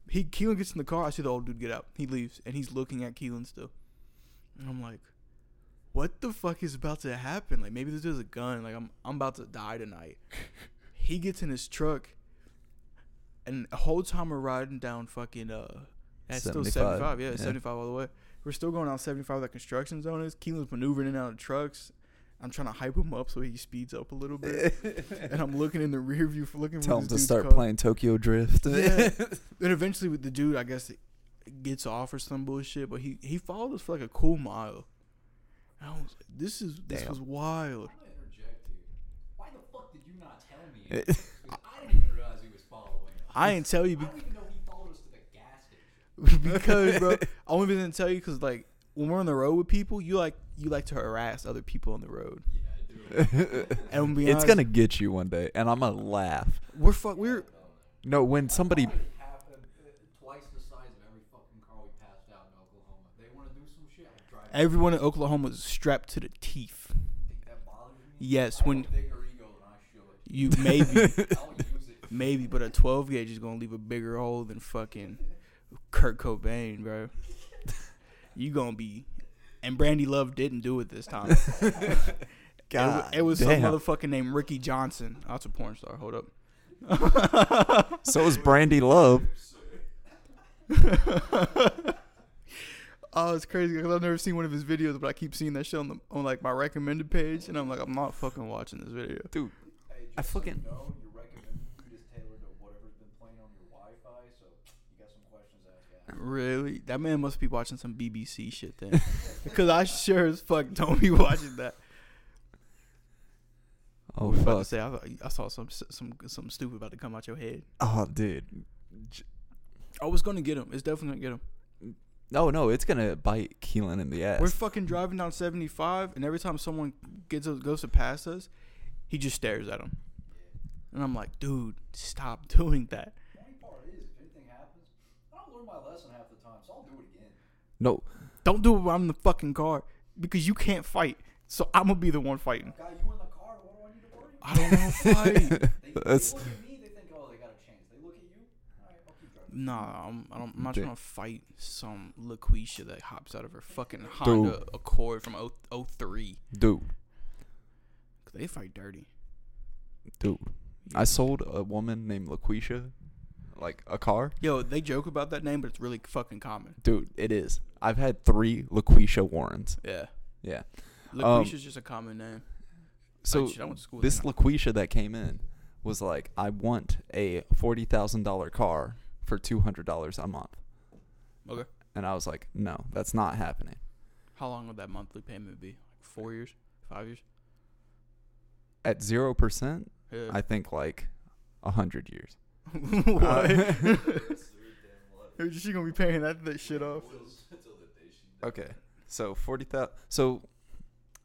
he Keelan gets in the car. I see the old dude get out. He leaves, and he's looking at Keelan still. And I'm like, what the fuck is about to happen? Like maybe this is a gun. Like I'm I'm about to die tonight. he gets in his truck, and the whole time we're riding down fucking uh, that's still 75, 75. Yeah, yeah. 75 all the way. We're still going down 75 where that construction zone is. Keelan's maneuvering in and out of trucks. I'm trying to hype him up so he speeds up a little bit. and I'm looking in the rear view for looking Tell for him to start car. playing Tokyo Drift. Yeah. Then eventually with the dude, I guess, it gets off or some bullshit. But he he followed us for like a cool mile. And I was like, this is this Damn. was wild. I'm gonna interject here. Why the fuck did you not tell me? Because I didn't even realize he was following us. I didn't tell you I be- don't even know he followed us to the gas station. because, bro, I only didn't tell you because like when we're on the road with people, you like you like to harass other people on the road. Yeah, I do. And I'm it's gonna get you one day, and I'm gonna laugh. we're fuck we're No, when somebody Probably half of, uh, twice the size of every fucking car we passed out in Oklahoma. They want to do some shit. I'll drive. everyone in Oklahoma is strapped to the teeth. think that bothers me. Yes, when a bigger ego than I should. You maybe it. maybe, but a 12 gauge is gonna leave a bigger hole than fucking Kurt Cobain, bro. You gonna be, and Brandy Love didn't do it this time. It, God it was damn. some motherfucker named Ricky Johnson. Oh, that's a porn star. Hold up. So is Brandy Love. oh, it's crazy because I've never seen one of his videos, but I keep seeing that shit on the on like my recommended page, and I'm like, I'm not fucking watching this video. Dude, I just so fucking- you know, your recommended feed is tailored to whatever's been playing on your Wi-Fi. So you got some questions to ask. Really, that man must be watching some BBC shit then, because I sure as fuck don't be watching that. oh I was about to fuck. say I, thought- I saw some some some stupid about to come out your head. Oh, dude. J- Oh, it's gonna get him. It's definitely gonna get him. No, no, it's gonna bite Keelan in the ass. We're fucking driving down 75, and every time someone gets goes to pass us, he just stares at him. And I'm like, dude, stop doing that. Funny part is, if anything happens, I don't learn my lesson half the time, so I'll do it again. no, Don't do it while I'm in the fucking car because you can't fight. So I'm gonna be the one fighting. Got you in the car. What do I need to worry? I don't want to fight. They, they That's- look at me. They think, oh, they got a chance. They look at you. All right, I'll keep driving. Nah, I'm, I don't, I'm not Dude. trying to fight some LaQuisha that hops out of her fucking Honda Accord from 0- 03. dude, Cause they fight dirty. dude. I sold a woman named LaQuisha, like a car. Yo, they joke about that name, but it's really fucking common. Dude, it is. I've had three LaQuisha Warrens. Yeah. Yeah. Um, LaQuisha's just a common name. So I went to school this. LaQuisha that came in was like, I want a forty thousand dollar car for two hundred dollars a month, Okay. and I was like, no, that's not happening. How long would that monthly payment be? Like four years? Five years? At zero percent, Yeah. I think like a hundred years. what? Uh, Is she gonna be paying that, that shit off? Okay, so forty thousand. So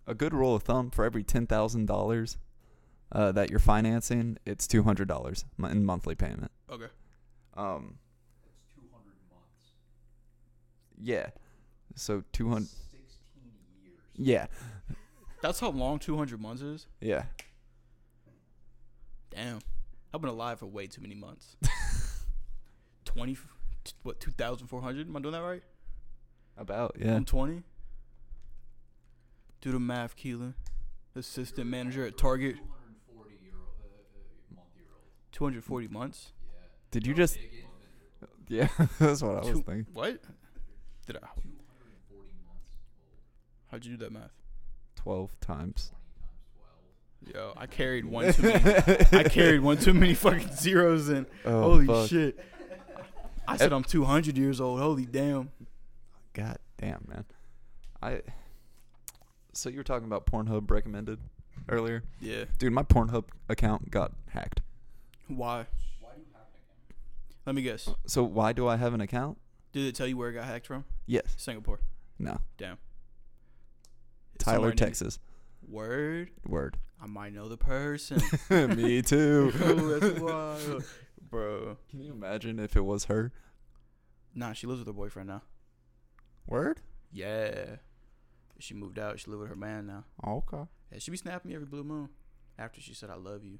a good rule of thumb for every ten thousand dollars uh, that you're financing, it's two hundred dollars in monthly payment. Okay. Um, That's 200 months. yeah. So two hundred. 16 years. Yeah, That's how long 200 months is? yeah. Damn. I've been alive for way too many months. 20, what, 2,400? Am I doing that right? About yeah. I'm 20. Do the math, Keelan. Assistant manager at Target. 240 year old, uh, uh, month year old. 240 months. Yeah. Did you just? Yeah, that's what I was Two- thinking. What? Did I? 240 months old. How'd you do that math? Twelve times. 20 times 12. Yo, I carried one too many. I carried one too many fucking zeros in. Oh, Holy fuck. shit. I said I'm 200 years old. Holy damn. God damn, man. I. So you were talking about Pornhub recommended earlier, Yeah. dude. My Pornhub account got hacked. Why? Why do you have an account? Let me guess. So why do I have an account? Did it tell you where it got hacked from? Yes. Singapore. No. Damn. Tyler, Texas. Word. Word. I might know the person. Me too. oh, that's wild. Bro. Can you imagine if it was her? Nah, she lives with her boyfriend now. Word. Yeah. She moved out. She live with her man now. Okay. Yeah, she be snapping me every blue moon. After she said I love you.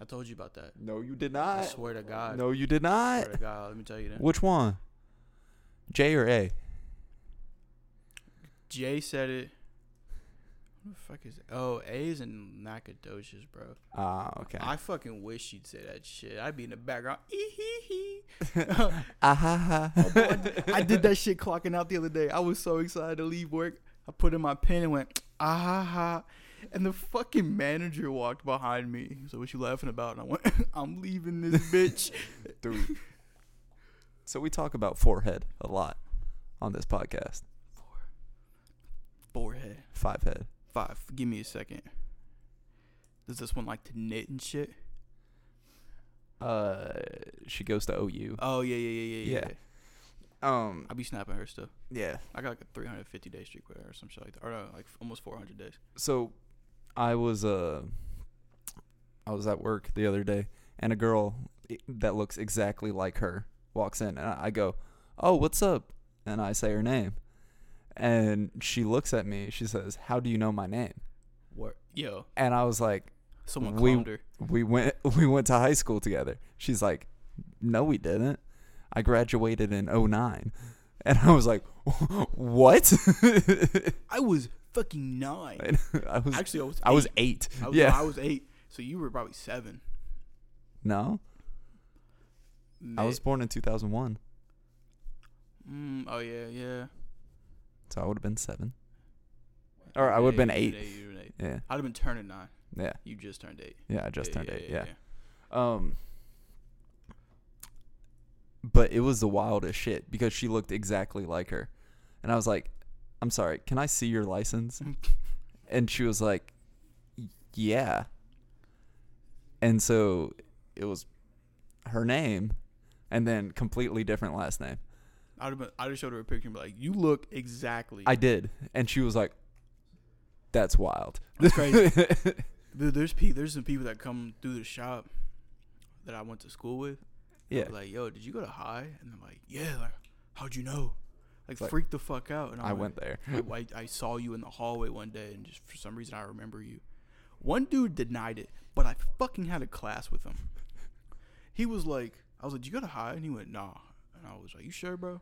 I told you about that. No, you did not. I swear to God. No, you did not. I swear to God. Let me tell you that. Which one? J or A? Jay said it. What the fuck is? Oh, A's and Nacogdoches, bro. Ah, okay. I fucking wish you'd say that shit. I'd be in the background. Ee hee hee. Ah ha ha. Boy, I, did, that shit clocking out the other day. I was so excited to leave work. I put in my pen and went, ah. And the fucking manager walked behind me. So what you laughing about? And I went, I'm leaving this bitch. Dude. So we talk about forehead a lot on this podcast. Four. Forehead. Five head. Five. Give me a second. Does this one like to knit and shit? Uh, she goes to OU. Oh yeah, yeah, yeah, yeah, yeah. Yeah. Um. I'll be snapping her stuff. Yeah. I got like a 350 day streak with her or some shit like that. Or no, like almost 400 days. So, I was uh, I was at work the other day, and a girl that looks exactly like her walks in, and I I go, "Oh, what's up?" And I say her name, and she looks at me. She says, "How do you know my name?" What? Yo, And I was like, someone We- her. we went we went to high school together. She's like, "No, we didn't. I graduated in 09." And I was like, "What?" I was fucking nine. I was Actually, I was. I was eight. I was, yeah. I was eight. So you were probably seven. no. I was born in 2001. Mm, oh yeah, yeah. So I would have been 7. Or I would have been Yeah, 8. were you were eight. Yeah. I'd have been turning nine. Yeah. You just turned eight. Yeah, I just Yeah, turned yeah, 8. yeah, Yeah. Um but it was the wildest shit because she looked exactly like her. And I was like, "I'm sorry, can I see your license?" and she was like, "Yeah." And so it was her name and then completely different last name. I'd have been. I'd have showed her a picture and be like, "You look exactly." I did. And she was like, "That's wild." That's crazy. Dude, there's pe- there's some people that come through the shop that I went to school with. Yeah. Like, yo, did you go to high? And I'm like, yeah. Like, how'd you know? Like, Like, freak the fuck out. And I'm I like, went there. I, I, I saw you in the hallway one day, and just for some reason I remember you. One dude denied it, but I fucking had a class with him. He was like, I was like, "You go to high?" And he went, "Nah." And I was like, "You sure, bro?"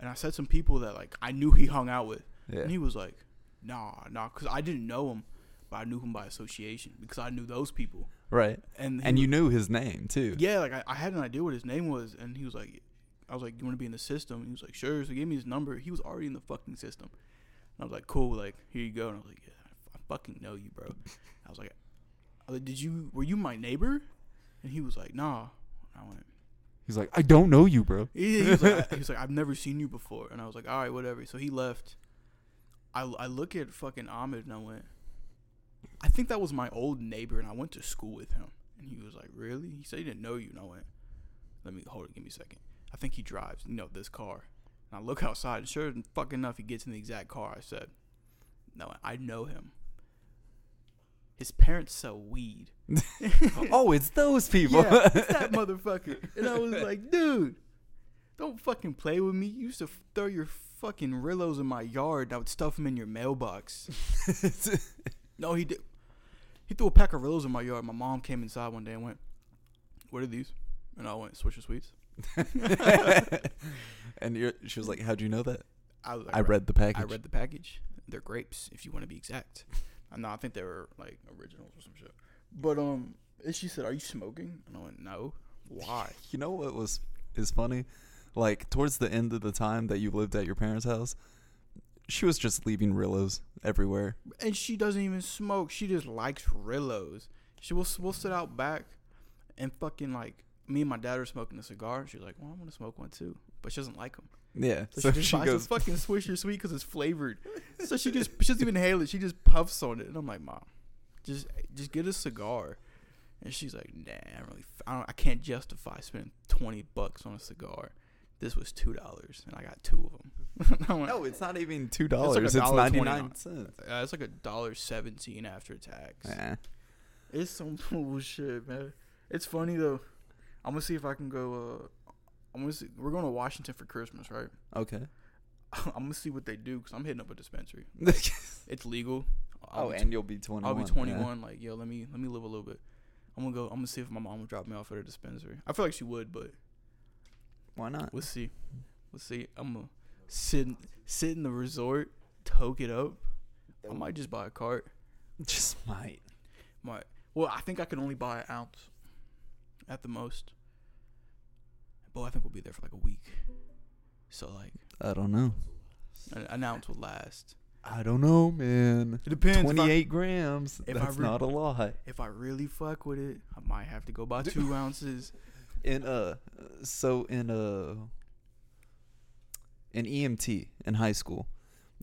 And I said some people that like I knew he hung out with, Yeah. and he was like, "Nah, nah," because I didn't know him, but I knew him by association because I knew those people. Right. And And you was- knew his name too. yeah, like I, I had an idea what his name was, and he was like, I was like, you want to be in the system? And he was like, sure. So he gave me his number. He was already in the fucking system. And I was like, cool. Like here you go. And I was like, yeah, I fucking know you, bro. I was like, I was like, did you? Were you my neighbor? And he was like, nah. And I went. He's like, "I don't know you, bro." He, he was like, he was like, I've never seen you before. And I was like, all right, whatever. So he left. I, I look at fucking Ahmed and I went, I think that was my old neighbor, and I went to school with him. And he was like, really? He said he didn't know you. And I went, let me hold it. Give me a second. I think he drives, you know, this car. And I look outside, and sure fucking enough, he gets in the exact car I said. No, I know him. His parents sell weed. oh, it's those people. Yeah, it's that motherfucker. And I was like, dude, don't fucking play with me. You used to throw your fucking Rillos in my yard. I would stuff them in your mailbox. No, he did. He threw a pack of Rillos in my yard. My mom came inside one day and went, "What are these?" And I went, "Swisher Sweets." and you're, she was like, "How'd you know that?" I, like, I read the package. I read the package. They're grapes, if you want to be exact. Uh, no, I think they were like originals or some shit. But um, and she said, "Are you smoking?" And I went, "No." Why? You know what was is funny? Like towards the end of the time that you lived at your parents' house, She was just leaving Rillos everywhere. and she doesn't even smoke. She just likes Rillos. She will we'll sit out back and fucking like me and my dad are smoking a cigar. She's like, "Well, I'm gonna smoke one too," but she doesn't like them. Yeah. So, So, she just she buys goes. a fucking Swisher Sweet because it's flavored. so she just she doesn't even inhale it. She just puffs on it, and I'm like, "Mom, just just get a cigar." And she's like, "Nah, I don't really, f- I, don't, I can't justify spending twenty bucks on a cigar. This was two dollars, and I got two of them." Like, No, it's not even two dollars. It's, dollar ninety 29. nine cents. Uh, it's like a dollar seventeen after tax. Yeah. It's some bullshit, man. It's funny though. I'm gonna see if I can go. Uh, I'm gonna see. We're going to Washington for Christmas, right? Okay. I'm gonna see what they do because I'm hitting up a dispensary. It's legal. Oh, I'll oh, and you'll be twenty. I'll be 21. Like, yo, let me let me live a little bit. I'm gonna go. I'm gonna see if my mom will drop me off at a dispensary. I feel like she would, but Why not? we'll see. We'll see. I'm gonna sit sit in the resort, toke it up. I might just buy a cart. Just might. Might. Well, I think I can only buy an ounce, at the most. But I think we'll be there for like a week. So like I don't know. an, an ounce will last. I don't know, man. It depends. if I- Twenty eight grams. if I That's re- not a lot. If I really fuck with it, I might have to go buy two ounces. In uh, so in uh, in EMT in high school,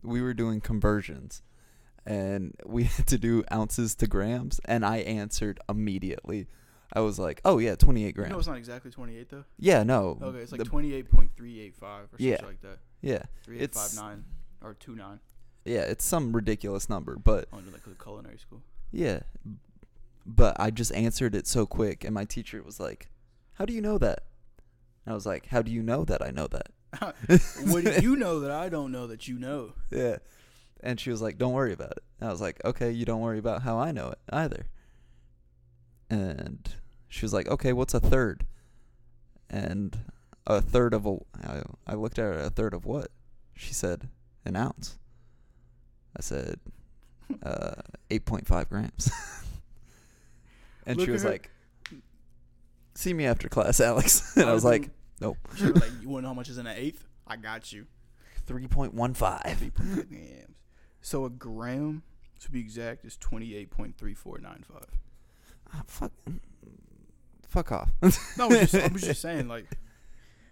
we were doing conversions, and we had to do ounces to grams, and I answered immediately. I was like, "Oh yeah, twenty eight grams." know, it's not exactly 28 though. yeah, no. Okay, it's like the- 28.385 or Yeah. something like that. yeah, 3859 or 29. yeah. It's some ridiculous number, but oh, to like a culinary school. Yeah. But I just answered it so quick and my teacher was like, "How do you know that?" And I was like, "How do you know that I know that?" what do you know that I don't know that you know? Yeah. And she was like, "Don't worry about it." And I was like, "Okay, you don't worry about how I know it either." And she was like, "Okay, what's a third?" And a third of a I, I looked at her, a third of what? She said, "An ounce." I said, uh, 8.5 grams. and Look she was like, "See me after class, Alex." and I was like, "Nope." She was like, you want to know how much is in an eighth? I got you. 3.15. 3.5 grams. So a gram, to be exact, is 28.3495. Ah, fuck, fuck off. No, I was just, I was just saying, like,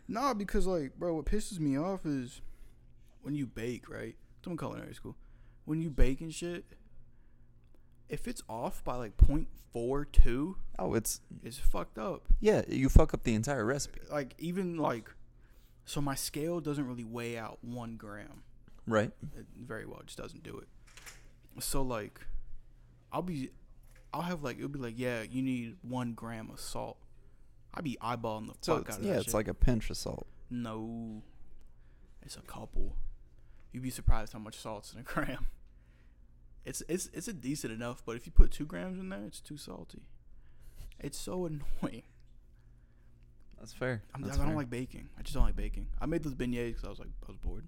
nah, because, like, bro, what pisses me off is when you bake, right? In culinary school. When you bake and shit, if it's off by like 0.42, oh, it's it's fucked up. yeah. You fuck up the entire recipe, Like, even like, so my scale doesn't really weigh out one gram. right? It very well just doesn't do it. So, like, I'll be, I'll have like, it'll be like, yeah, you need one gram of salt. I'd be eyeballing the So fuck it's, out of yeah, that it's shit. like a pinch of salt. No, it's a couple. You'd be surprised how much salt's in a gram. It's it's it's a decent enough, but if you put two grams in there, it's too salty. It's so annoying. That's fair. I'm, That's I don't fair. like baking. I just don't like baking. I made those beignets because I was like I was bored.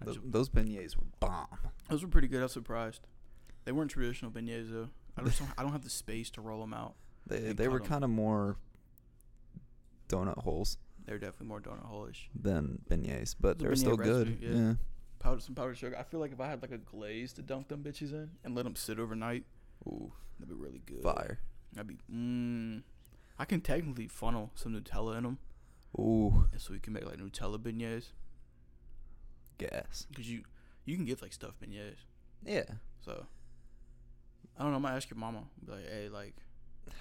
I Tho- just- those beignets were bomb. those were pretty good. I was surprised. They weren't traditional beignets though. I just don't, I don't have the space to roll them out. They They were kind of more donut holes They're definitely more donut hole-ish. than beignets, but The they were beignet still good. yeah. yeah. Powder some powdered sugar. I feel like if I had like a glaze to dunk them bitches in and let them sit overnight, Ooh, that'd be really good. fire. That'd be. Mm, I can technically funnel some Nutella in them, Ooh, so we can make like Nutella beignets. gas. Cause you you can get like stuffed beignets. Yeah. So I don't know. I might ask your mama. Be like, hey, like,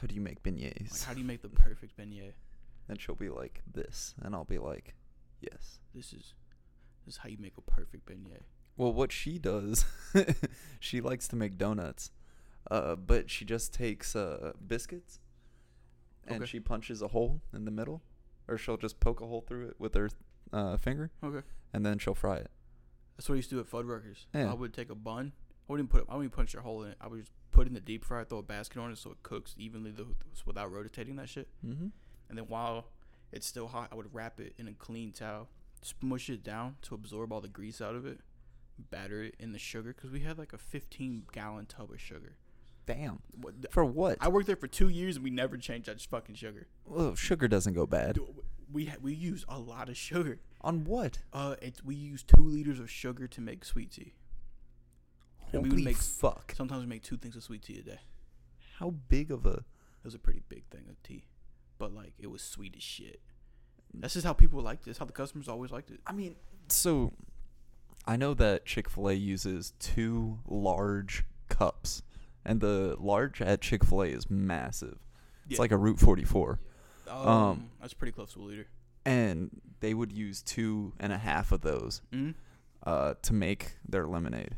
How do you make beignets? like, how do you make the perfect beignet? and she'll be like this, and I'll be like, yes. This is this is how you make a perfect beignet. Well, what she does, she likes to make donuts, uh, but she just takes uh, biscuits and Okay. she punches a hole in the middle, or she'll just poke a hole through it with her uh, finger, Okay. and then she'll fry it. That's what I used to do at Fuddruckers. Yeah. I would take a bun. I wouldn't put. I wouldn't punch a hole in it. I would just put it in the deep fryer, throw a basket on it so it cooks evenly the, without rotating that shit. Mm-hmm. And then while it's still hot, I would wrap it in a clean towel, smush it down to absorb all the grease out of it, batter it in the sugar because we had like a 15 gallon tub of sugar. Damn. What the- For what? I worked there for two years and we never changed that fucking sugar. well, sugar doesn't go bad. We ha- we use a lot of sugar. On what? Uh, it's we use two liters of sugar to make sweet tea. And we would make fuck! sometimes we make two things of sweet tea a day. How big of a? It was a pretty big thing of tea, but like it was sweet as shit. That's just how people liked it. That's how the customers always liked it. I mean, so I know that Chick Fil A uses two large cups, and the large at Chick Fil A is massive. It's Yeah. like a Route 44, Um, um, that's pretty close to a liter. and they would use two and a half of those Mm-hmm. uh, to make their lemonade.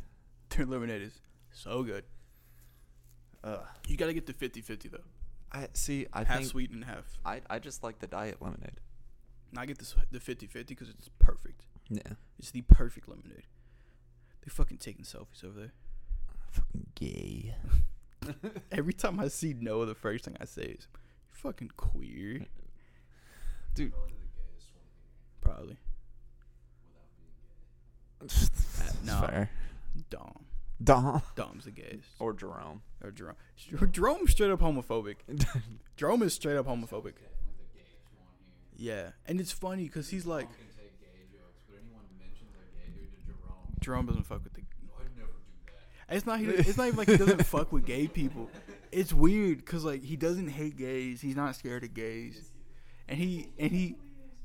Their lemonade is so good. Uh, You gotta get the 50-50 though. I see. I half think sweet and half. I I just like the diet lemonade. And I get this the 50-50 because it's perfect. Yeah, It's the perfect lemonade. They fucking taking selfies over there. fucking gay. Every time I see Noah, the first thing I say is, "You fucking queer." Dude, Probably the gayest one Probably. without being gay. no. fair. Dom. Dom Dom's the gayest. or Jerome. Or Jerome. Jerome's straight up homophobic. Jerome is straight up homophobic. Definitely the gayest one here. Yeah. And it's funny because he's like, Jerome can take gay jokes, but anyone mentions a gay dude to Jerome, Jerome doesn't fuck with the. I'd never do that. It's not. He, it's not even like he doesn't fuck with gay people. It's weird because like he doesn't hate gays. He's not scared of gays, and he and he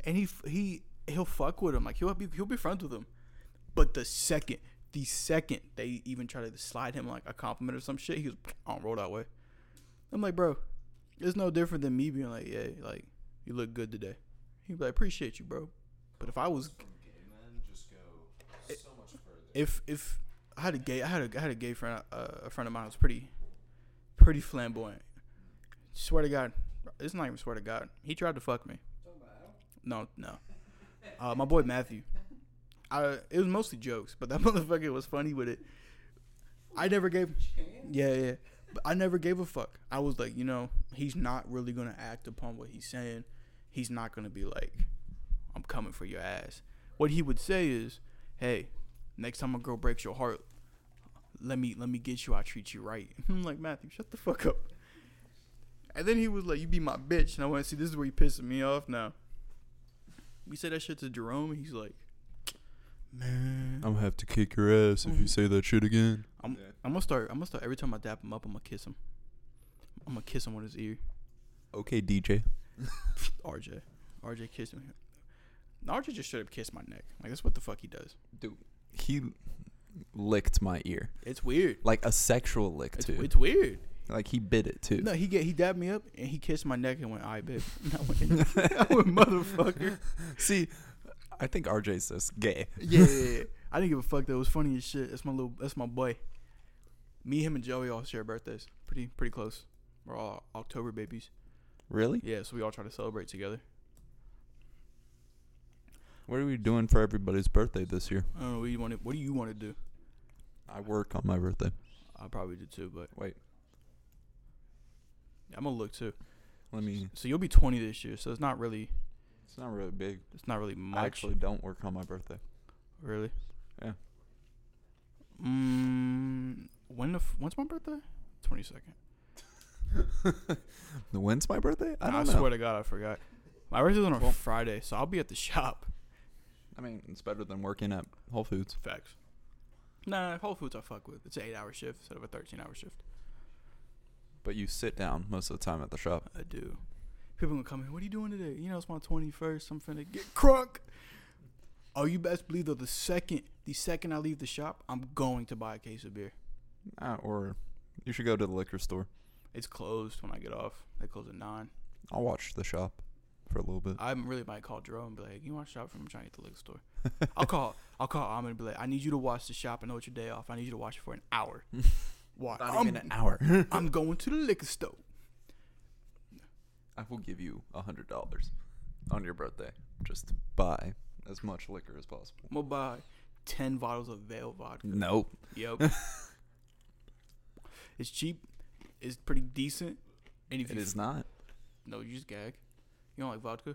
and he he he'll fuck with them. Like he'll be he'll be friends with them. But the second the second they even try to slide him like a compliment or some shit, he was on roll that way." I'm like, bro, it's no different than me being like, yeah, like you look good today. He'd be like, appreciate you, bro. But if I was gay men just go so much further. if if I had a gay I had a I had a gay friend uh, a friend of mine was pretty pretty flamboyant. Swear to God, it's not even swear to God. He tried to fuck me. No, no. Uh, my boy Matthew. I it was mostly jokes, but that motherfucker was funny with it. I never gave. Yeah, yeah. But I never gave a fuck. I was like, you know, he's not really gonna act upon what he's saying. He's not gonna be like, I'm coming for your ass. What he would say is, hey, next time a girl breaks your heart, let me let me get you. I treat you right. I'm like Matthew, shut the fuck up. And then he was like, "You be my bitch," and I went, "See, this is where you pissing me off now." We said that shit to Jerome, and he's like, "Man, I'm gonna have to kick your ass if you Mhm. say that shit again. I'm I'm gonna start. I'm gonna start every time I dap him up. I'm gonna kiss him. I'm gonna kiss him on his ear. Okay, DJ. RJ, RJ kissed me. RJ just straight up kissed my neck. Like that's what the fuck he does. Dude, he licked my ear It's weird. like a sexual lick It's, too. it's weird. like he bit it too. No, he get he dabbed me up and he kissed my neck and went, "All right, babe." I went, I went, "Motherfucker." See, I think RJ's just gay. Yeah, yeah, yeah. I didn't give a fuck. That was funny as shit. That's my little. That's my boy. Me, him, and Joey all share birthdays. Pretty, pretty close. We're all October babies. Really? Yeah, so we all try to celebrate together. What are we doing for everybody's birthday this year? I don't know. What do you want to? What do you want to do? I work on my birthday. I probably do too, but Wait, I'm gonna look too. let me. So you'll be 20 this year, so it's not really. It's not really big. It's not really much. I actually don't work on my birthday. really. Yeah. Mm, when the f- when's my birthday? 22nd. When's my birthday? I don't know. swear to God, I forgot. My birthday's on a Well- Friday, so I'll be at the shop. I mean, it's better than working at Whole Foods. Facts. Nah, Whole Foods I fuck with. It's an eight hour shift instead of a 13 hour shift. But you sit down most of the time at the shop. I do. People gonna come in. What are you doing today? You know, it's my 21st. I'm finna get crunk. Oh, you best believe though. The second, the second I leave the shop, I'm going to buy a case of beer. Uh, or you should go to the liquor store. It's closed when I get off. They close at nine. I'll watch the shop for a little bit. I really might call Jerome and be like, "You want to shop from? I'm trying to get the liquor store." I'll call. I'll call Ahmed and be like, "I need you to watch the shop. I know it's your day off. I need you to watch it for an hour." Why? Not I'm, even an hour. I'm going to the liquor store. I will give you a hundred dollars on your birthday just to buy as much liquor as possible. I'm gonna buy ten bottles of Veil vodka. Nope. Yep. it's cheap. It's pretty decent. And if It you is not. no, you just gag. You don't like vodka?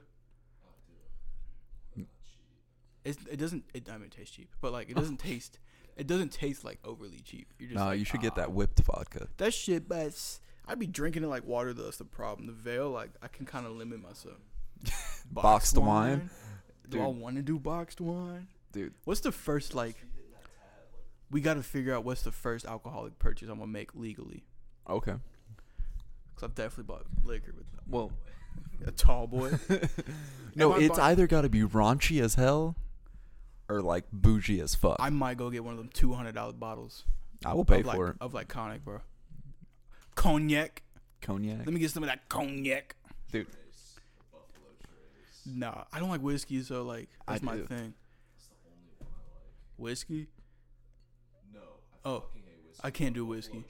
It's, it doesn't. It, I mean, it tastes cheap, but like it doesn't taste. It doesn't taste like overly cheap. You're just No, like, you should get "Ah." that whipped vodka. That shit, but it's- I'd be drinking it like water. Though that's the problem. The veil, like I can kind of limit myself. Boxed wine? Do I want to do boxed wine? Dude. What's the first like? We got to figure out what's the first alcoholic purchase I'm gonna make legally. Okay. Cause I've definitely bought liquor with Well, a tall boy. no, it's either got to be raunchy as hell, or like bougie as fuck. I might go get one of them two hundred dollar bottles. I will pay of like, for it. of like cognac, bro. Cognac. Cognac, Let me get some of that cognac. dude. Nah, I don't like whiskey, so like I that's my do. thing. Whiskey? No. Oh, whiskey. I can't do whiskey.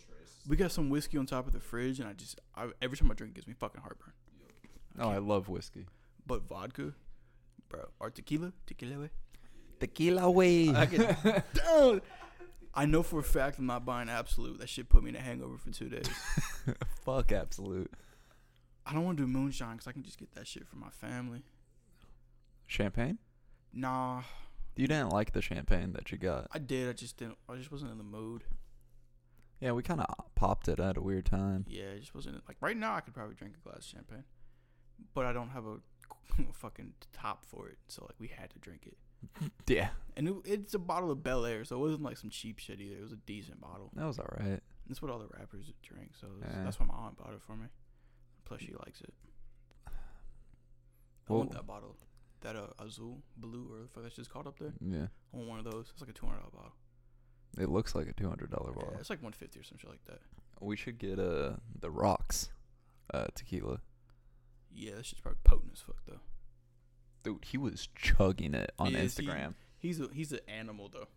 We got some whiskey on top of the fridge, and I just I, every time I drink, it gives me fucking heartburn. Oh, I love whiskey. But vodka, bro, or tequila, tequila. way. Tequila way. I can, Dude, I know for a fact I'm not buying Absolut. That shit put me in a hangover for two days. Fuck Absolut. I don't want to do moonshine because I can just get that shit from my family. Champagne? Nah, You didn't like the champagne that you got. I did. I just didn't. I just wasn't in the mood. Yeah, we kind of popped it at a weird time. Yeah, I just wasn't like right now. I could probably drink a glass of champagne, but I don't have a fucking top for it. So like we had to drink it, Yeah, and it, it's a bottle of Belaire, so it wasn't like some cheap shit either. It was a decent bottle. that was all right. That's what all the rappers drink, so Yeah. that's why my aunt bought it for me. Plus, she likes it. I want that bottle, that uh, Azul blue or the fuck that's just called up there. Yeah, I want one of those. It's like a two hundred dollar bottle. it looks like a two hundred dollar bottle. Yeah, it's like one fifty or some shit like that. We should get uh the rocks, uh tequila. Yeah, that shit's probably potent as fuck though. Dude, he was chugging it on Is he? Instagram. He's a he's an animal though.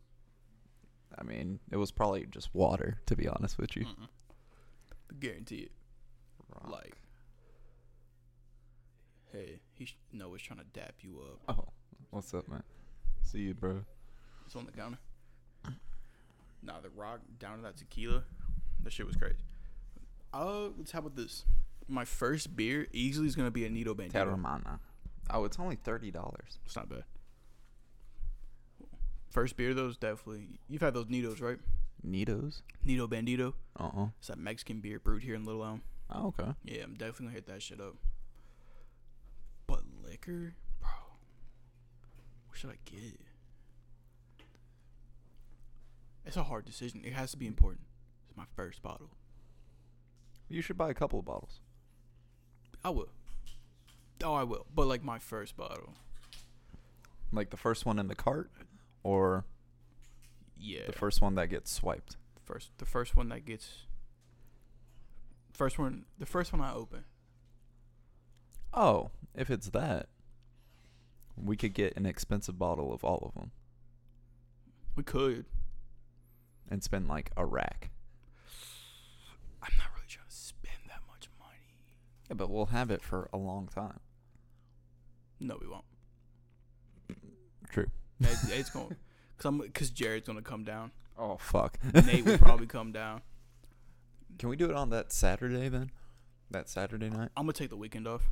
I mean, it was probably just water, to be honest with you. Guarantee it. Rock. Like, hey, he sh- no, he's trying to dap you up. oh, what's up, man? See you, bro. It's on the counter. Nah, the rock down to that tequila, that shit was crazy. Uh, let's how about this? My first beer easily is gonna be a Nito Bandito. Teremana. Oh, it's only thirty dollars. It's not bad. First beer though is definitely you've had those Nitos right? Nitos. Nito Bandito. Uh uh It's that Mexican beer brewed here in Little Elm. Oh, okay. Yeah, I'm definitely gonna hit that shit up. But liquor, bro. What should I get? It's a hard decision. It has to be important. It's my first bottle. You should buy a couple of bottles. I will. Oh, I will. But like my first bottle. Like the first one in the cart, or Yeah. the first one that gets swiped. first the first one that gets first one the first one I open. Oh, if it's that, we could get an expensive bottle of all of them We could. and spend like a rack. I'm not really trying to spend that much money. Yeah, but we'll have it for a long time. No, we won't. True. It's going cuz Jared's going to come down. Oh fuck. Nate will probably come down. Can we do it on that Saturday then? That Saturday night? I'm gonna take the weekend off.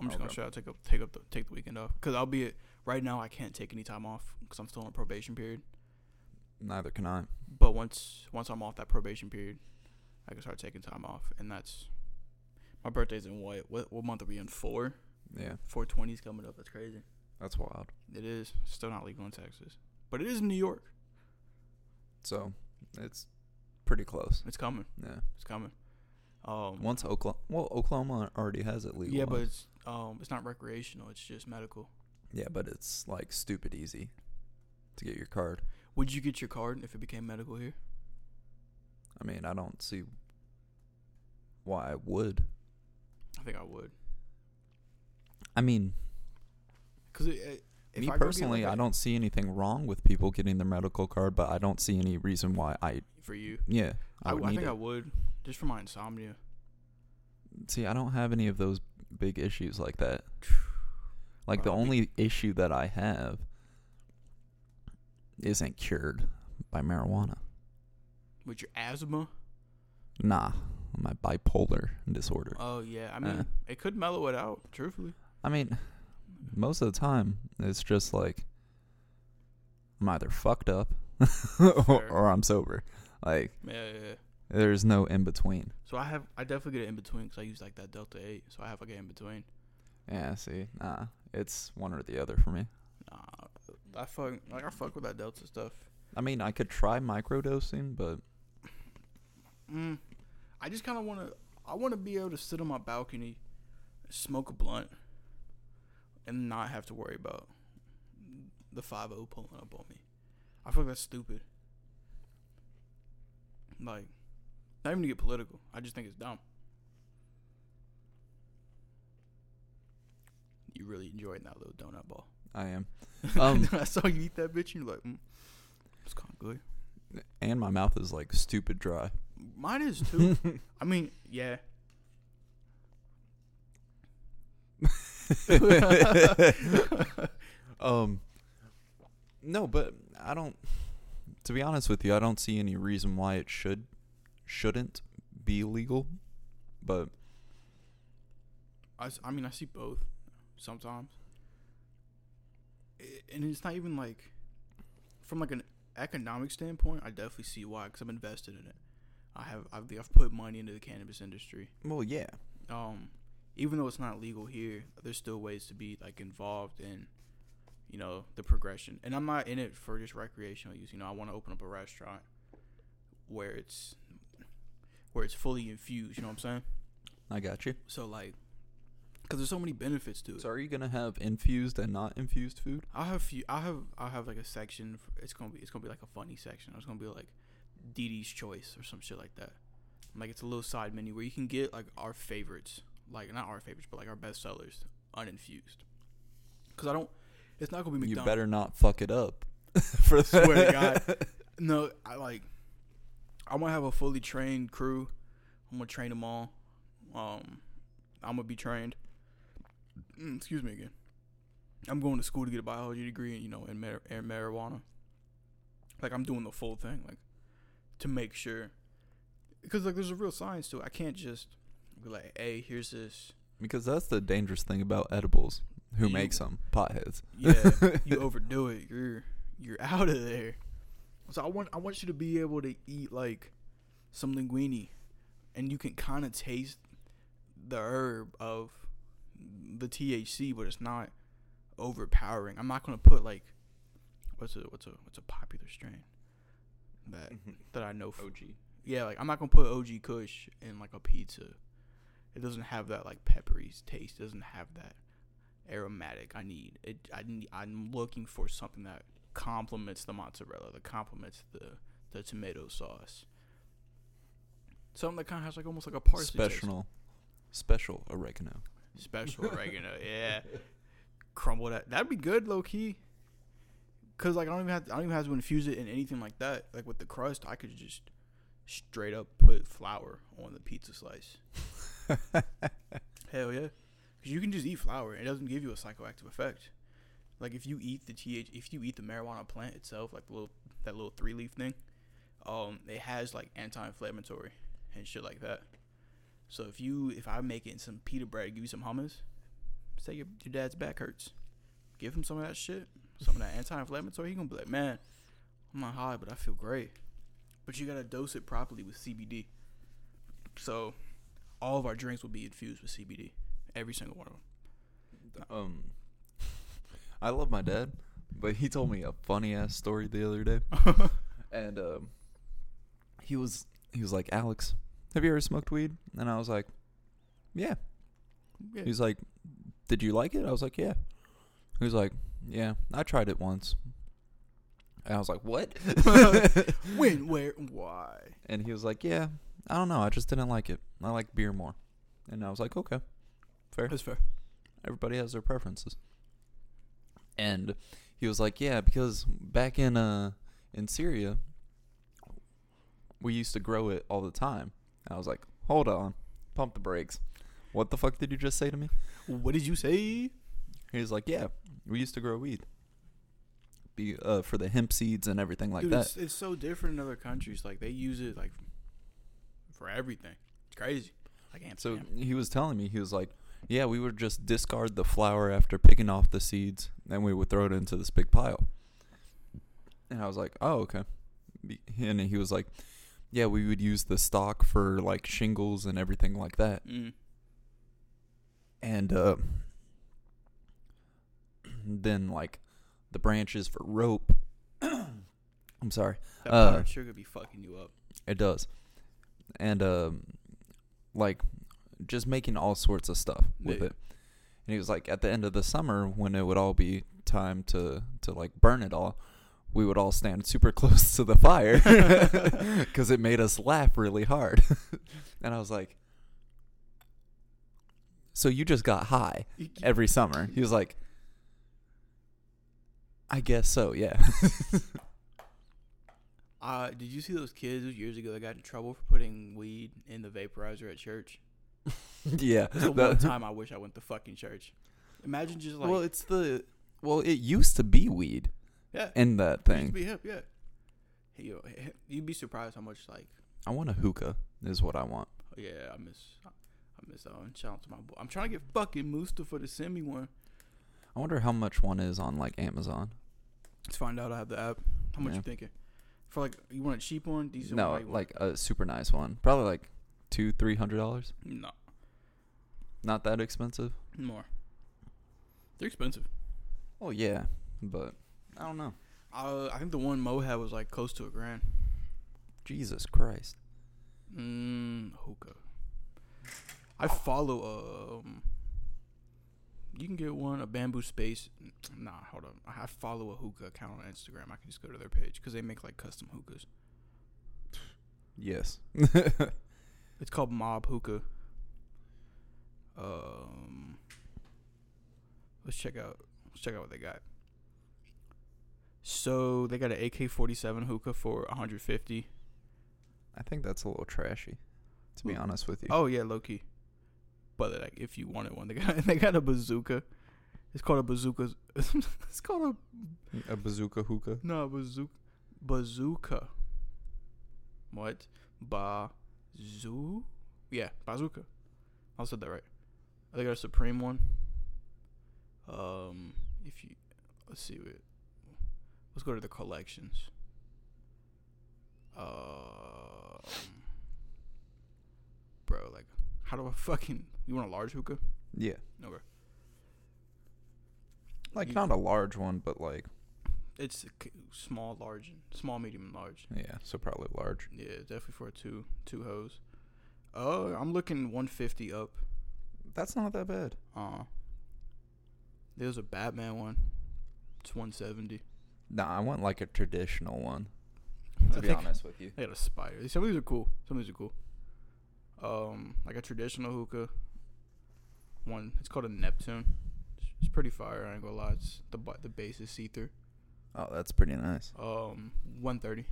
I'm just gonna try to take up take up the take the weekend off because I'll be it right now. I can't take any time off because I'm still on a probation period. Neither can I. But once once I'm off that probation period, I can start taking time off, and that's my birthday's in what what, what month are we in? Four. Yeah, Four twenty's coming up. That's crazy. that's wild. It is still not legal in Texas, but it is in New York. So it's pretty close. It's coming. Yeah. It's coming. Um, Once Oklahoma, well, Oklahoma already has it legal. yeah, but it's um it's not recreational. It's just medical. yeah, but it's like stupid easy to get your card. Would you get your card if it became medical here? I mean, I don't see why I would. I think I would. I mean, Cause it, it, me I personally, I don't see anything wrong with people getting their medical card, but I don't see any reason why I. for you. Yeah, I, I I, think it. I would just for my insomnia. See, I don't have any of those big issues like that. Like the only issue that I have isn't cured by marijuana. With your asthma? Nah, my bipolar disorder. Oh yeah. I mean, Uh. it could mellow it out. Truthfully. I mean, most of the time it's just like I'm either fucked up or, or I'm sober. Like Yeah, yeah, yeah. there's no in between. So I have, I definitely get it in between because I use like that Delta Eight. So I have like an in between. Yeah, see, nah, it's one or the other for me. Nah, I fuck like I fuck with that Delta stuff. I mean, I could try microdosing, but Mm, I just kind of want to. I want to be able to sit on my balcony, smoke a blunt, and not have to worry about the five O pulling up on me. I feel like that's stupid. Like, not even to get political. I just think it's dumb. You really enjoying that little donut ball. I am. Um, I saw you eat that bitch, and you're like, mm, it's kind of good. and my mouth is like stupid dry. Mine is too. I mean, yeah. um, no, but I don't. To be honest with you, I don't see any reason why it should, shouldn't be legal. But I, I mean, I see both sometimes. I- And it's not even like, from like an economic standpoint, I definitely see why because I'm invested in it. I have I've, I've put money into the cannabis industry. well, yeah, Um, even though it's not legal here, there's still ways to be like involved in, you know, the progression. And I'm not in it for just recreational use. You know, I want to open up a restaurant where it's where it's fully infused. You know what I'm saying? I got you. So like, because there's so many benefits to it. So, are you gonna have infused and not infused food? I'll have few. I have. I have like a section. For, it's gonna be. It's gonna be like a funny section. It's gonna be like Dee Dee's choice or some shit like that. Like it's a little side menu where you can get like our favorites, like not our favorites, but like our best sellers, uninfused. Cause I don't. It's not gonna be McDonald's. You better not fuck it up. For Swear to God. No, I like. I'm gonna have a fully trained crew. I'm gonna train them all. Um, I'm gonna be trained. Mm, excuse me again. I'm going to school to get a biology degree, and you know, in, mar- in marijuana. Like I'm doing the full thing, like to make sure, because like there's a real science to it. I can't just be like, "Hey, here's this." Because that's the dangerous thing about edibles. Who You- makes them? Potheads. Yeah, you overdo it, you're you're out of there. So I want I want you to be able to eat like some linguine, and you can kind of taste the herb of the THC, but it's not overpowering. I'm not gonna put like what's a what's a what's a popular strain that mm-hmm. that I know. For, OG. yeah, like I'm not gonna put OG Kush in like a pizza. It doesn't have that like peppery taste. It doesn't have that aromatic. I need it. I need. I'm looking for something that complements the mozzarella, that complements the the tomato sauce. Something that kind of has like almost like a parsley taste. Special, special oregano. special oregano. Yeah, crumble that. That'd be good, low key. Cause like I don't even have I don't even have to infuse it in anything like that. Like with the crust, I could just straight up put flour on the pizza slice. Hell yeah, because you can just eat flour. It doesn't give you a psychoactive effect. Like if you eat the th, if you eat the marijuana plant itself, like the little that little three leaf thing, um, it has like anti-inflammatory and shit like that. So if you if I make it in some pita bread, give you some hummus, say your your dad's back hurts, give him some of that shit, some of that anti-inflammatory. He gonna be like, man, I'm not high, but I feel great. But you gotta dose it properly with CBD. So all of our drinks will be infused with CBD, every single one of them. Um, I love my dad, but he told me a funny ass story the other day, and um, he was he was like, Alex, have you ever smoked weed? And I was like, Yeah. yeah. He's like, Did you like it? I was like, Yeah. He was like, Yeah, I tried it once. And I was like, What? when, where, why? And he was like, Yeah, I don't know. I just didn't like it. I like beer more. And I was like, Okay, fair. That's fair. Everybody has their preferences. And he was like, "Yeah, because back in uh in Syria, we used to grow it all the time." And I was like, "Hold on, pump the brakes. What the fuck did you just say to me?" What did you say? He was like, "Yeah, we used to grow weed, be uh for the hemp seeds and everything like Dude, that." It's, it's so different in other countries. Like they use it like for everything. It's crazy. Like So Amsterdam. he was telling me he was like, "Yeah, we would just discard the flour after picking off the seeds, and we would throw it into this big pile." And I was like, "Oh, okay." And he was like, "Yeah, we would use the stock for like shingles and everything like that." Mm. And uh, then like the branches for rope. I'm sorry. That Uh, sugar be fucking you up. It does. And um like just making all sorts of stuff with Yeah. it. And he was like at the end of the summer when it would all be time to to like burn it all, we would all stand super close to the fire cuz it made us laugh really hard. and I was like So you just got high every summer. He was like I guess so, yeah. Uh, did you see those kids years ago that got in trouble for putting weed in the vaporizer at church? yeah. That's the one time I wish I went to fucking church. Imagine just like, well, it's the well, it used to be weed yeah, in that it used to thing. be hip, yeah. Hey, yo, you'd be surprised how much like, I want a hookah. Is what I want. oh, yeah, I miss, I miss that one. Shout out to my boy. I'm trying to get fucking Mustafa to send me one. I wonder how much one is on like Amazon. Let's find out. I have the app. How much Yeah. you thinking? For like, you want a cheap one? Decent No, one? How you want? like a super nice one. Probably like two, three hundred dollars. no, Not that expensive. more. They're expensive. Oh yeah, but I don't know. Uh, I think the one Mo had was like close to a grand. Jesus Christ. Mm, hookah. I follow um. You can get one a bamboo space. Nah, hold on. I follow a hookah account on Instagram. I can just go to their page because they make like custom hookahs. Yes. It's called Mob Hookah. Um, let's check out. Let's check out what they got. So they got an AK forty seven hookah for 150. I think that's a little trashy. To be Ooh. honest with you. Oh yeah, low key. But like, if you wanted one, they got they got a bazooka. It's called a bazooka. it's called a A bazooka hookah. no bazooka. Bazooka. What? Bazoo? Yeah, bazooka. I said that right. They got a supreme one. Um, if you let's see. Let's go to the collections. Um, bro, like, how do I fucking? You want a large hookah? Yeah. Okay. Like You- not a large one, but like It's a c- small, large, and small, medium, and large. yeah, so probably large. Yeah, definitely for a two two hose. Oh, I'm looking 150 up. That's not that bad. Uh, there's a Batman one. It's 170. Nah, I want like a traditional one. I To be think honest with you. They got a spider. Some of these are cool. Some of these are cool. Um, like a traditional hookah. One, it's called a Neptune. It's, pretty fire. I ain't gonna lie. It's the the base is see through. Oh, that's pretty nice. Um, 130.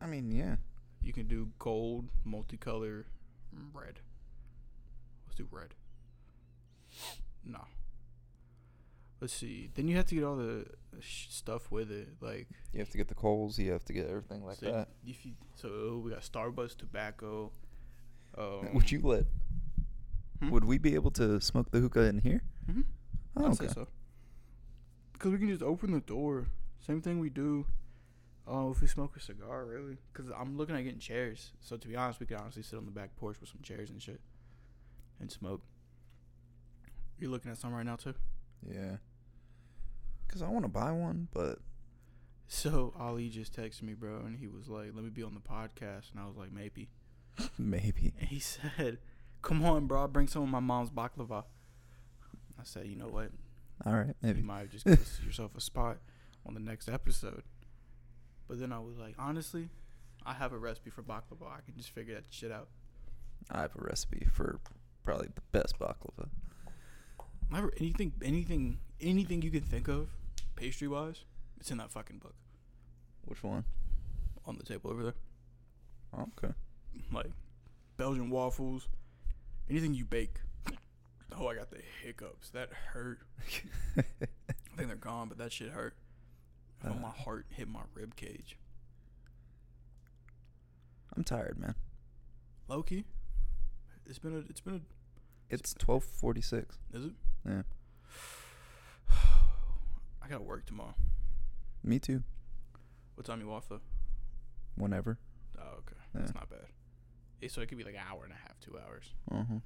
I mean, yeah. You can do gold, multicolor, red. Let's do red. No. Let's see. Then you have to get all the sh- stuff with it, like You have to get the coals. You have to get everything like so that. If you, so we got Starbuzz tobacco. Um, would you let? Hmm? Would we be able to smoke the hookah in here? Mhm. Oh, I'd okay. say so. Because we can just open the door. Same thing we do. Oh, if we smoke a cigar, really? Because I'm looking at getting chairs. So to be honest, we could honestly sit on the back porch with some chairs and shit, and smoke. You're looking at some right now too. Yeah. Cause I want to buy one, but So Ali just texted me, bro, and he was like, "Let me be on the podcast," and I was like, "Maybe." maybe. And he said, "Come on, bro, I'll bring some of my mom's baklava." I said, "You know what? All right, maybe. You might just get yourself a spot on the next episode." But then I was like, honestly, I have a recipe for baklava. I can just figure that shit out. I have a recipe for probably the best baklava. Never anything, anything, anything you can think of, pastry wise, it's in that fucking book Which one? on the table over there. Okay. Like Belgian waffles, anything you bake. Oh, I got the hiccups. That hurt. I think they're gone, but that shit hurt. I felt Uh. my heart hit my rib cage. I'm tired, man. Low key. It's been a. It's been a. It's 12:46. Is it? Yeah. I got to work tomorrow. Me too. What time you off though? Whenever. Oh, okay. Yeah. That's not bad. So it could be like an hour and a half, two hours. Huh.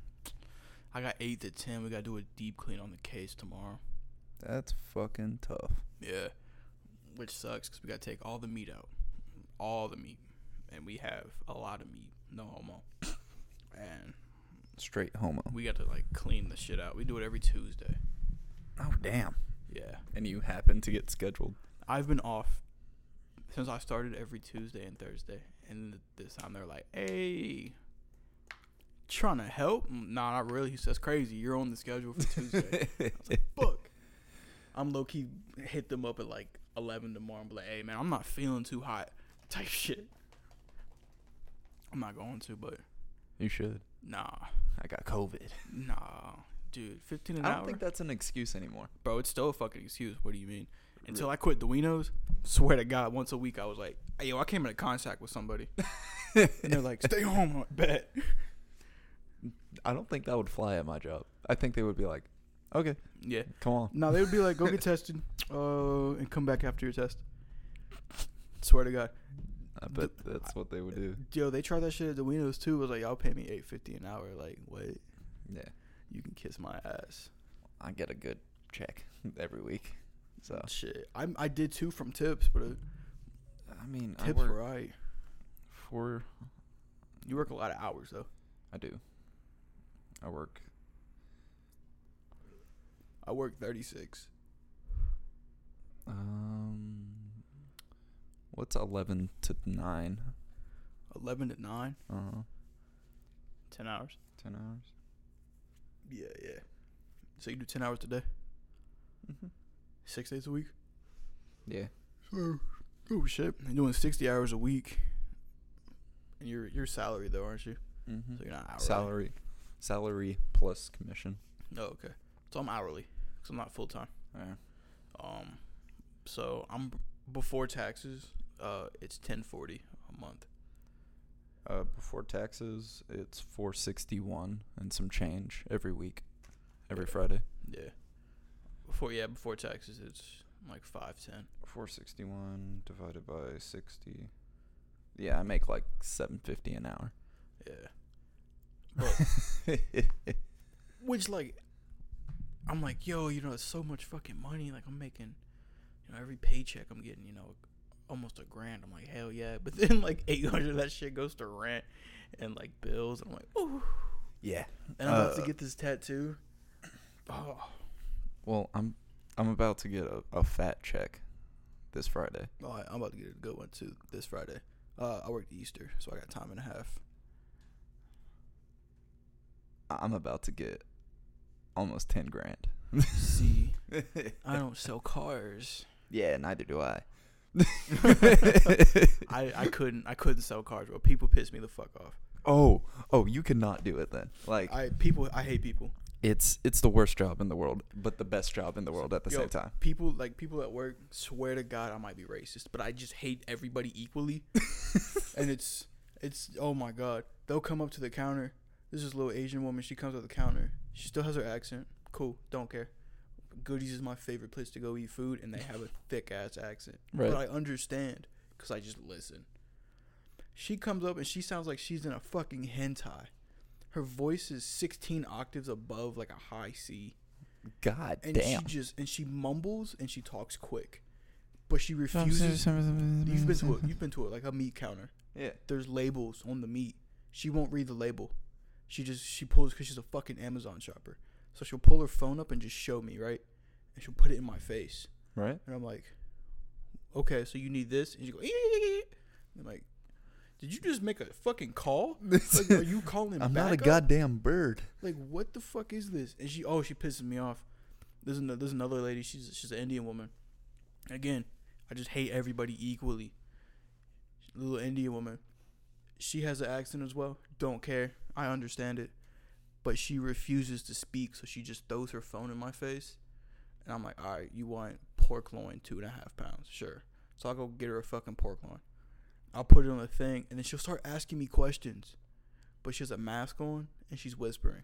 I got eight to ten. We gotta do a deep clean on the case tomorrow. That's fucking tough. Yeah, which sucks because we got to take all the meat out, all the meat, and we have a lot of meat, no homo, and Straight homo. we got to like clean the shit out. We do it every Tuesday. Oh damn. Yeah, And you happen to get scheduled. I've been off since I started every Tuesday and Thursday, and this time they're like, "Hey." Trying to help? Nah, not really. He says crazy. You're on the schedule for Tuesday. I was like, Fuck. I'm low key hit them up at like 11 tomorrow and be like, hey, man, I'm not feeling too hot type shit. I'm not going to, but you should. nah, I got COVID. nah, dude, 15 an I don't hour, think that's an excuse anymore. bro. It's still a fucking excuse. What do you mean? Until I quit the Winos, swear to God, once a week I was like, hey, yo, I came into contact with somebody, and they're like, stay home, I'm like, bet. I don't think that would fly at my job. I think they would be like, okay, Yeah. come on. No, they would be like, go get tested, uh, and come back after your test. Swear to God. I bet that's what they would do. Yo, they tried that shit at the Winos too. It was like, y'all pay me eight fifty an hour. Like, wait, Yeah. you can kiss my ass. I get a good check every week. So, Shit, I I did two from tips, but uh, I mean, I tips work right. for. You work a lot of hours though. I do. I work. I work thirty six. Um, what's 11 to 9? Eleven to nine, Uh, ten hours. 10 hours. Yeah, yeah. So you do ten hours a day, Mm-hmm. Six days a week. Yeah. Oh, oh shit! You're doing sixty hours a week, and you're you're salary though, aren't you? Mm-hmm. So you're not hourly. Salary. Salary plus commission. Oh, okay. So I'm hourly, cause I'm not full time. Yeah. Um, so I'm before taxes. Uh, it's ten forty a month. Uh, before taxes, it's 461 and some change every week, every Yeah. Friday. Yeah. Before yeah, before taxes, it's like five ten. 461 divided by 60. Yeah, I make like 750 an hour. Yeah. But which like, I'm like, yo, you know, it's so much fucking money. Like I'm making, you know, every paycheck I'm getting, you know, almost a grand. I'm like, hell yeah. But then like 800 that shit goes to rent and like bills. I'm like, ooh. yeah. And I'm about to Uh, get this tattoo. Oh. Well, I'm I'm about to get a, a fat check this Friday. Oh, I'm about to get a good one too this Friday. Uh, I worked Easter, so I got time and a half. I'm about to get almost 10 grand. See, I don't sell cars. yeah, neither do I. I, I couldn't I couldn't sell cars, bro. People piss me the fuck off. Oh, oh, you cannot do it then. Like I people I hate people. It's it's the worst job in the world, but the best job in the world at the Yo, same time. People like people at work swear to God I might be racist, but I just hate everybody equally. and it's it's oh my god. They'll come up to the counter. This is a little Asian woman. She comes up to the counter. She still has her accent. Cool, don't care. Goodies is my favorite place to go eat food, and they have a thick ass accent. Right. But I understand because I just listen. She comes up and she sounds like she's in a fucking hentai. Her voice is 16 octaves above like a high C. God And damn. she just and she mumbles and she talks quick. But she refuses You've been to it. You've been to it like a meat counter. Yeah. There's labels on the meat. She won't read the label. She just she pulls because she's a fucking Amazon shopper. So she'll pull her phone up and just show me right, and she'll put it in my face, Right? and I'm like, okay, so you need this, and she go, "Ee." I'm like, did you just make a fucking call? Like, are you calling? I'm not a goddamn bird. Like, what the fuck is this? And she, oh, she pisses me off. There's another, there's another lady. She's she's an Indian woman. Again, I just hate everybody equally. Little Indian woman. She has an accent as well. Don't care. I understand it. But she refuses to speak, so she just throws her phone in my face. And I'm like, all right, you want pork loin, two and a half pounds. Sure. So I'll go get her a fucking pork loin. I'll put it on the thing, and then she'll start asking me questions. But she has a mask on, and she's whispering.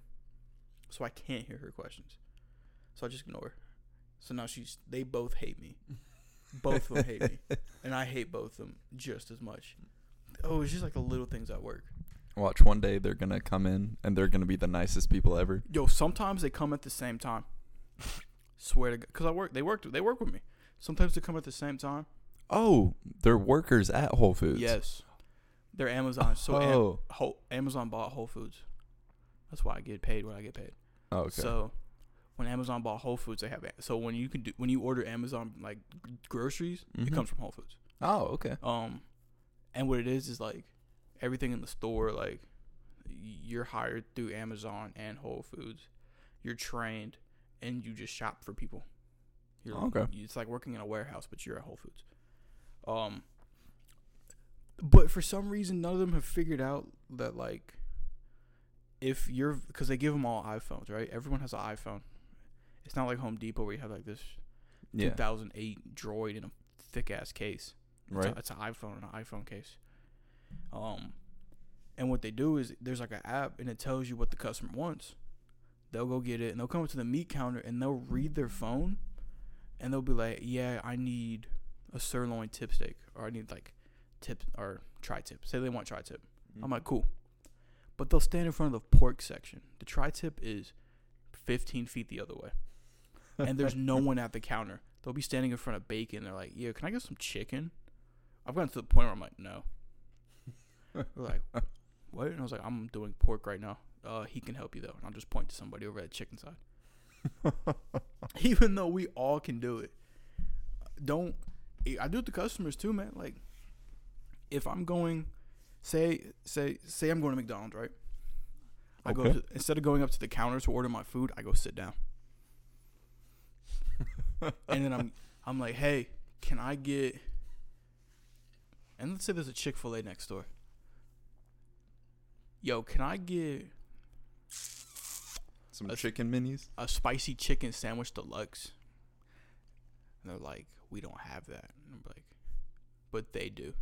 So I can't hear her questions. So I just ignore her. So now she's, they both hate me. Both of them hate me. And I hate both of them just as much. Oh, it's just like the little things at work. Watch one day they're gonna come in and they're gonna be the nicest people ever. Yo, sometimes they come at the same time. Swear to God, because I work. They work, they work with me. Sometimes they come at the same time. Oh, they're workers at Whole Foods. Yes, they're Amazon. So Am- oh, Whole, Amazon bought Whole Foods. That's why I get paid what I get paid. oh, okay. So when Amazon bought Whole Foods, they have a- so when you can do when you order Amazon like g- groceries, Mhm. it comes from Whole Foods. oh, okay. Um, and what it is is like everything in the store, like you're hired through Amazon and Whole Foods. You're trained, and you just shop for people. You're, Okay. It's like working in a warehouse, but you're at Whole Foods. Um, but for some reason, none of them have figured out that like if you're because they give them all iPhones, right? Everyone has an iPhone. It's not like Home Depot where you have like this Yeah. 2008 Droid in a thick ass case. It's Right. A, it's an iPhone in an iPhone case. Um, and what they do is there's like an app and it tells you what the customer wants. They'll go get it and they'll come up to the meat counter and they'll read their phone, and they'll be like, "Yeah, I need a sirloin tip steak, or I need like tip or tri tip." Say they want tri tip. I'm like, "Cool," but they'll stand in front of the pork section. The tri tip is 15 feet the other way and there's no one at the counter. They'll be standing in front of bacon. They're like, "Yeah, can I get some chicken?" I've gotten to the point where I'm like, "No." They're like, "What?" And I was like, "I'm doing pork right now. Uh, he can help you though." And I'll just point to somebody over at the chicken side. Even though we all can do it, don't. I do it to customers too, man. Like, if I'm going, say, say, say, I'm going to McDonald's, right? I go to, instead of going up to the counter to order my food, I go sit down and then I'm I'm like, hey, can I get? And let's say there's a Chick Fil A next door. Yo, can I get Some a- chicken minis. a spicy chicken sandwich deluxe? And they're like, we don't have that. And I'm like, but they do.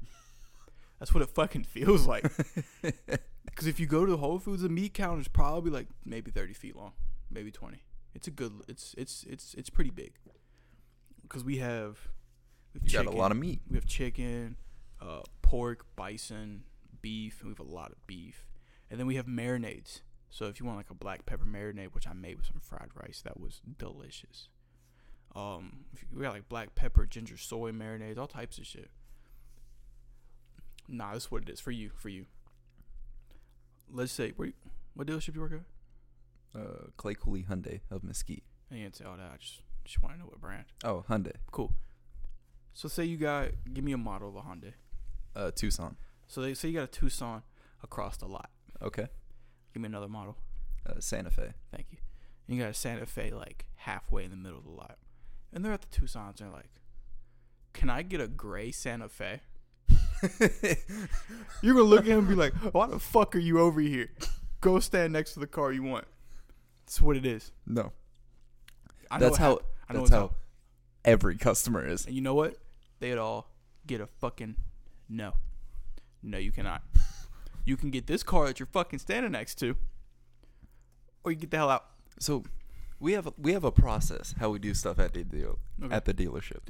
That's what it fucking feels like. Because if you go to the Whole Foods, the meat counter is probably like maybe 30 feet long, maybe 20. It's a good. It's it's it's it's pretty big. Because we have, we have You got a lot of meat. we have chicken, uh, pork, bison, beef, and we have a lot of beef. And then we have marinades. So if you want like a black pepper marinade, which I made with some fried rice, that was delicious. Um, we got like black pepper, ginger, soy marinades, all types of shit. Nah, that's what it is for you. For you. Let's say, where, you- what dealership do you work at? Uh, Clay Cooley Hyundai of Mesquite. I didn't say all that. I just just want to know what brand. Oh, Hyundai. Cool. So say you got, give me a model of a Hyundai. Uh, Tucson. So they say you got a Tucson across the lot. Okay. Give me another model. Uh, Santa Fe. Thank you. And you got a Santa Fe like halfway in the middle of the lot. And they're at the Tucsons and they're like, Can I get a gray Santa Fe? You're gonna look at him and be like, Why the fuck are you over here? Go stand next to the car you want. That's what it is. no. I That's how. hap- I know That's it's how every customer is. And you know what? They'd all get a fucking no. No, you cannot. You can get this car that you're fucking standing next to, or you get the hell out. So, we have a, we have a process how we do stuff at the deal Okay. at the dealership.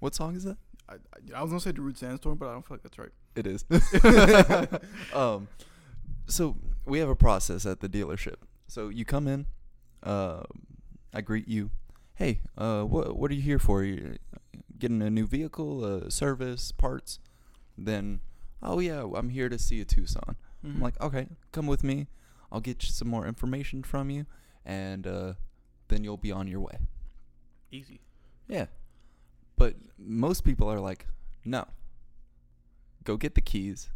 What song is that? I, I, I was gonna say the Darude Sandstorm, but I don't feel like that's right. It is. um, so we have a process at the dealership. So you come in, uh, I greet you. Hey, uh, what what are you here for? You getting a new vehicle, uh, service, parts? Then, oh yeah, I'm here to see a Tucson. I'm Mhm. like, okay, come with me. I'll get you some more information from you, and uh, then you'll be on your way. easy. Yeah. But most people are like, no. Go get the keys.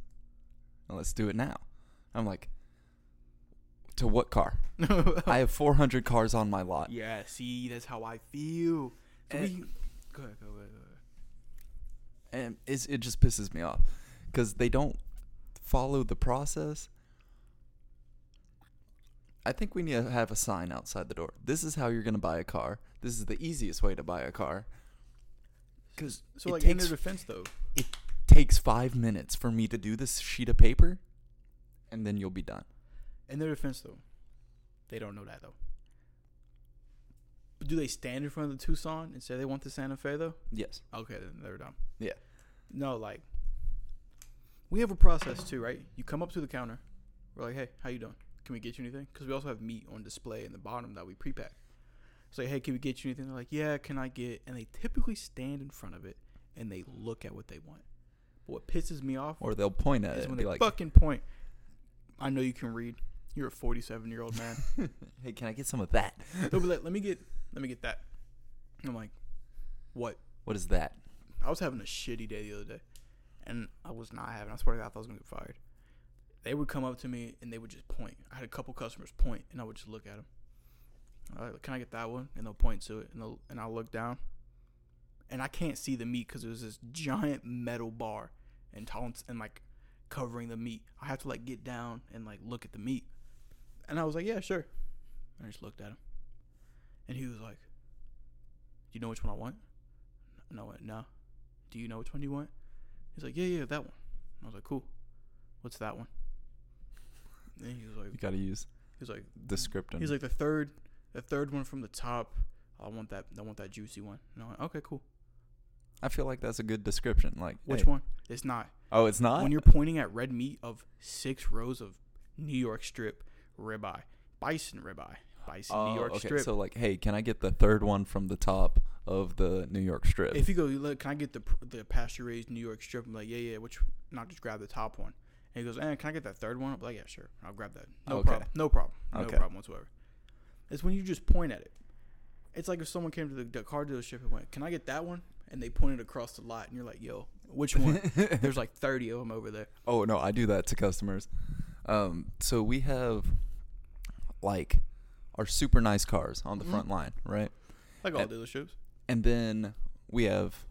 and let's do it now. I'm like, to what car? I have 400 cars on my lot. yeah, see, that's how I feel. So And- we, go ahead, go ahead, go ahead. And it's, it just pisses me off because they don't follow the process. I think we need to have a sign outside the door. This is how you're going to buy a car. This is the easiest way to buy a car. Because So like in takes their defense though, it takes five minutes for me to do this sheet of paper, and then you'll be done. in their defense though, they don't know that though. But do they stand in front of the Tucson and say they want the Santa Fe though? Yes. Okay, then they're dumb. Yeah. No, like we have a process too, right? You come up to the counter. We're like, hey, how you doing? Can we get you anything? Because we also have meat on display in the bottom that we pre-pack. It's like, hey, can we get you anything? They're like, yeah, can I get? And they typically stand in front of it and they look at what they want. But what pisses me off Or they'll point at it when and they be like, fucking point. I know you can read. You're a 47 year old man. "Hey, can I get some of that? They'll be like, let me get, let me get that. And I'm like, what? What is that?" I was having a shitty day the other day, and I was not having. I swear to God, I thought I was gonna get fired. They would come up to me and they would just point. I had a couple customers point, and I would just look at them. Right, can I get that one? And they'll point to it, and they'll, and I'll look down, and I can't see the meat because there's this giant metal bar and tolerance and like covering the meat. I have to like get down and like look at the meat, and I was like, yeah, sure. And I just looked at him, and he was like, "Do you know which one I want?" No, "No." Do you know which one you want? He's like, Yeah, yeah, that one. I was like, Cool. What's that one? And he was like, You gotta use He was like, descriptive. He's like the third, the third one from the top. I want that. I want that juicy one. And I went, Okay, cool. I feel like that's a good description. Like, Which hey. one? It's not. Oh, it's not. when you're pointing at red meat of six rows of New York strip ribeye, bison ribeye, bison oh, New York okay. strip. So like, hey, can I get the third one from the top of the New York strip? If you go, look, can I get the the pasture raised New York strip? I'm like, yeah, yeah. Which not just grab the top one. And he goes, eh, can I get that third one? I'm like, yeah, sure. I'll grab that. No Okay. problem. No problem. No Okay. problem whatsoever. It's when you just point at it. It's like if someone came to the, the car dealership and went, can I get that one? And they pointed across the lot, and you're like, yo, which one? There's like 30 of them over there. Oh no, I do that to customers. Um, so we have like our super nice cars on the Mhm. front line, right? Like all And- dealerships. And then we have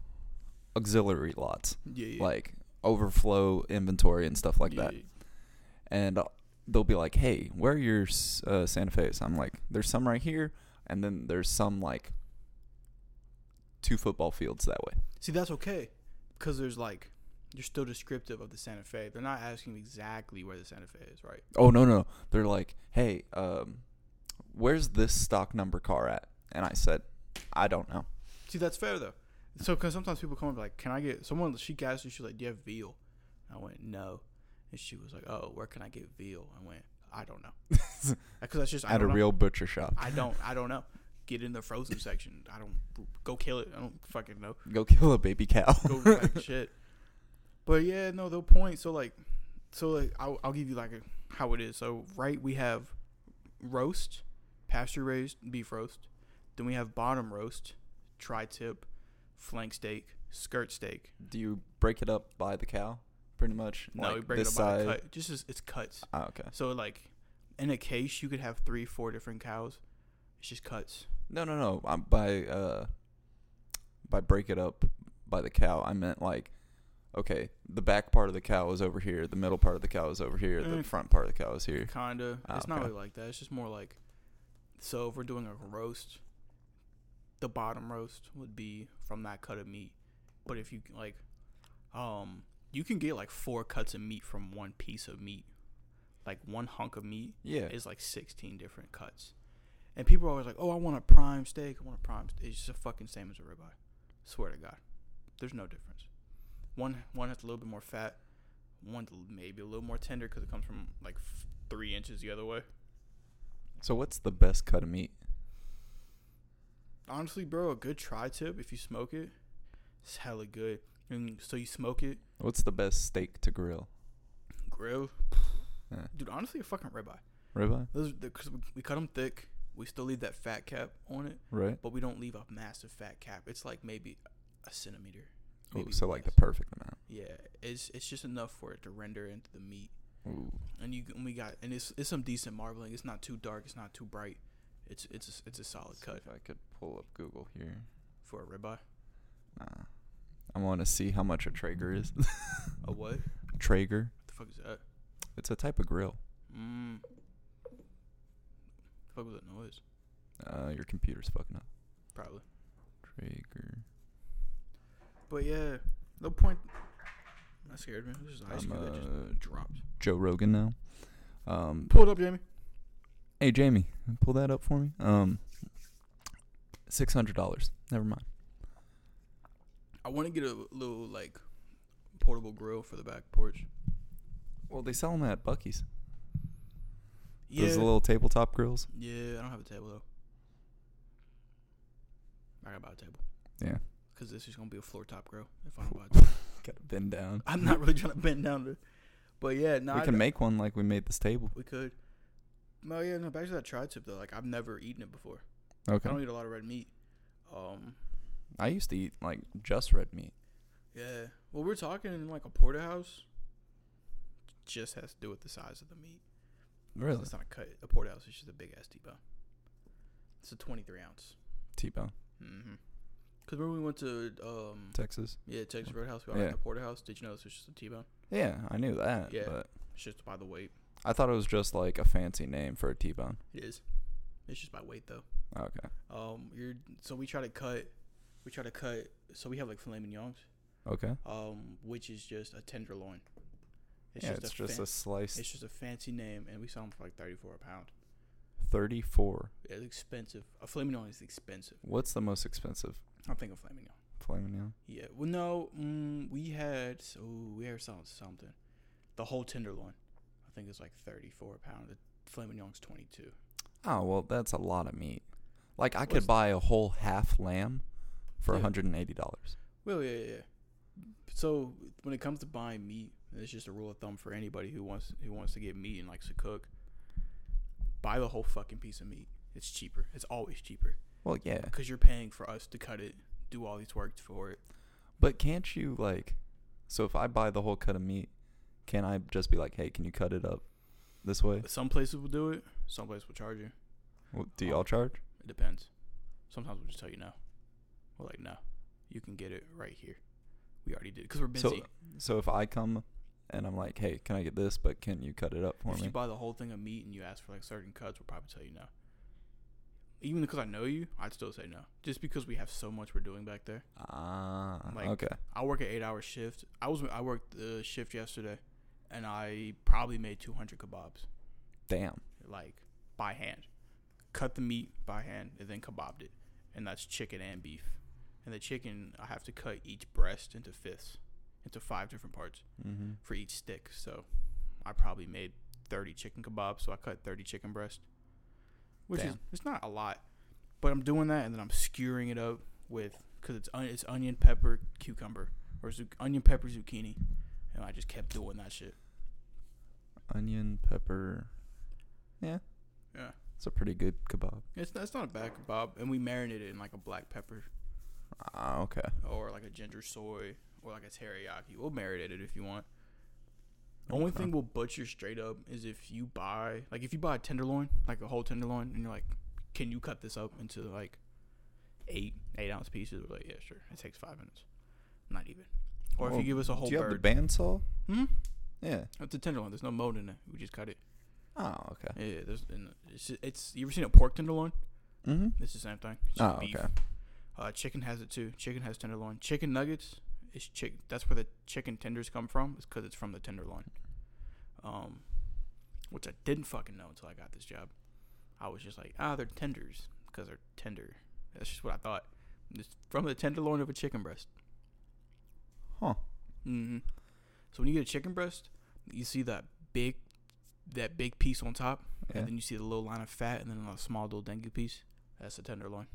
auxiliary lots, Yeah, yeah. like overflow inventory and stuff like yeah, that. And uh, they'll be like, "Hey, where are your uh, Santa Fe's?" I'm like, "There's some right here, and then there's some like two football fields that way." See, that's okay, because there's like, you're still descriptive of the Santa Fe. They're not asking exactly where the Santa Fe is, right? Oh no, no, they're like, "Hey, um, where's this stock number car at?" And I said, "I don't know." See, that's fair though. So, because sometimes people come up and be like, "Can I get someone?" She asked me, she's like, "Do you have veal?" I went, "No," and she was like, "Oh, where can I get veal?" I went, "I don't know," because that's just I At a don't know. real butcher shop. I don't. I don't know. Get in the frozen section. I don't go kill it. I don't fucking know. Go kill a baby cow. Go like shit. But yeah, no, they'll point. So like, so like, I'll, I'll give you like a, how it is. So right, we have roast, pasture raised beef roast. Then we have bottom roast, tri-tip, flank steak, skirt steak. Do you break it up by the cow, pretty much? No, we Like break it up by the cut. Just as, it's cuts. Ah, okay. So like, in a case, you could have three, four different cows. It's just cuts. No, no, no. Um, by uh, by break it up by the cow, I meant like, okay, the back part of the cow is over here, the middle part of the cow is over here, the Mm. front part of the cow is here. Kinda. Ah, it's not really like that. It's just more like, so if we're doing a roast, the bottom roast would be from that cut of meat. But if you like, um, you can get like four cuts of meat from one piece of meat. Like one hunk of meat Yeah. is like sixteen different cuts. And people are always like, "Oh, I want a prime steak. I want a prime." Steak. It's just the fucking same as a ribeye. Swear to God, there's no difference. One one has a little bit more fat. One maybe a little more tender because it comes from like f- three inches the other way. So what's the best cut of meat? Honestly, bro, a good tri-tip if you smoke it, it's hella good. And so you smoke it, What's the best steak to grill? grill, Yeah. dude. Honestly, a fucking ribeye. Ribeye, Those because we, cut them thick. We still leave that fat cap on it, right? but we don't leave a massive fat cap. It's like maybe a centimeter. Ooh, maybe so like the perfect amount. Yeah, it's it's just enough for it to render into the meat. Ooh. And you and we got and it's it's some decent marbling. It's not too dark. It's not too bright. It's it's a, it's a solid cut if I could pull up Google here. for a ribeye. Nah. I want to see how much a Traeger is. A what? Traeger. the fuck is that? It's a type of grill. Mm. The fuck was that noise? Uh, your computer's fucking up. Probably. Traeger. But yeah, no point. That scared me. This is ice I'm, cube that uh, just dropped. Joe Rogan now. Um, Pull it up, Jamie. Hey Jamie, pull that up for me. Um, six hundred dollars. Never mind. I want to get a little like portable grill for the back porch. Well, they sell them at Buc-ee's. Yeah. Those little tabletop grills. yeah, I don't have a table though. I gotta buy a table. Yeah. Cause this is gonna be a floor top grill if I don't buy a table. Gotta bend down. I'm not really trying to bend down to, but yeah, no, we can make one like we made this table. we could. No, yeah, no. Back to that tri-tip though. Like I've never eaten it before. Okay. I don't eat a lot of red meat. Um, I used to eat like just red meat. yeah. Well, we're talking in like a porterhouse. Just has to do with the size of the meat. Really? It's not a cut. A porterhouse is just a big ass T-bone. It's a 23 ounce. T-bone. Mm-hmm. Cause when we went to um Texas. yeah Texas Roadhouse, we got Yeah. the porterhouse. Did you know this was just a T-bone? Yeah, I knew that. Yeah. But It's just by the weight. I thought it was just like a fancy name for a T-bone. It is. It's just by weight though. Okay. Um, you're so we try to cut. We try to cut. So we have like filet mignons. Okay. um, which is just a tenderloin. yeah, it's a just fan- a slice. it's just a fancy name, and we sell them for like thirty four a pound. 34. It's expensive. A filet mignon is expensive. What's the most expensive? I'm thinking filet mignon. Filet mignon? Yeah. Well, no. Mm, we had. So we had some something. The whole tenderloin. I think it's like 34 pounds. The filet mignon's twenty two. Oh, well, that's a lot of meat. Like I What's- could buy a whole half lamb for Yeah. $180. Well, yeah, yeah. yeah. So when it comes to buying meat, and it's just a rule of thumb for anybody who wants who wants to get meat and likes to cook. Buy the whole fucking piece of meat. It's cheaper. It's always cheaper Well, yeah. because you're paying for us to cut it, do all these work for it. But can't you like so if I buy the whole cut of meat, can I just be like, "Hey, can you cut it up this way?" Some places will do it. Some places will charge you. Well, do y'all charge? It depends. Sometimes we'll just tell you no. We're like, no, you can get it right here. We already did because we're busy. So so if I come and I'm like, "Hey, can I get this, but can you cut it up for if me?" If you buy the whole thing of meat and you ask for like certain cuts, we'll probably tell you no. Even because I know you, I'd still say no. Just because we have so much we're doing back there. Ah, Like- okay. I work an eight hour shift. I was I worked the shift yesterday, and I probably made two hundred kebabs, Damn. like by hand. Cut the meat by hand and then kebabbed it, and that's chicken and beef. And the chicken, I have to cut each breast into fifths, into five different parts Mm-hmm. for each stick. So I probably made 30 chicken kebabs. So I cut 30 chicken breast, which is it's not a lot, but I'm doing that and then I'm skewering it up with because it's on- it's onion, pepper, cucumber, or onion, pepper, zucchini, and I just kept doing that shit. Onion, pepper. Yeah, Yeah, it's a pretty good kebab. it's that's not a bad kebab, and we marinate it in like a black pepper Ah, okay. or like a ginger soy or like a teriyaki. We'll marinate it if you want. The only Okay. thing we'll butcher straight up is if you buy like if you buy a tenderloin, like a whole tenderloin, and you're like, "Can you cut this up into like eight eight ounce pieces?" We're like, "Yeah, sure." It takes five minutes, not even. Or if you give us a whole Do you have the bandsaw? hmm? Yeah. it's a tenderloin. There's no bone in it. We just cut it. Oh, okay. Yeah, there's it's, it's you ever seen a pork tenderloin? Mm-hmm. It's the same thing. It's Oh, beef. okay. Uh, chicken has it too. Chicken has tenderloin. Chicken nuggets is chick. That's where the chicken tenders come from. It's because it's from the tenderloin. Um, which I didn't fucking know until I got this job. I was just like, ah, they're tenders because they're tender. That's just what I thought. It's from the tenderloin of a chicken breast. Huh. hmm So when you get a chicken breast, you see that big, that big piece on top, Yeah. and then you see the little line of fat, and then a small little dengue piece. That's the tenderloin.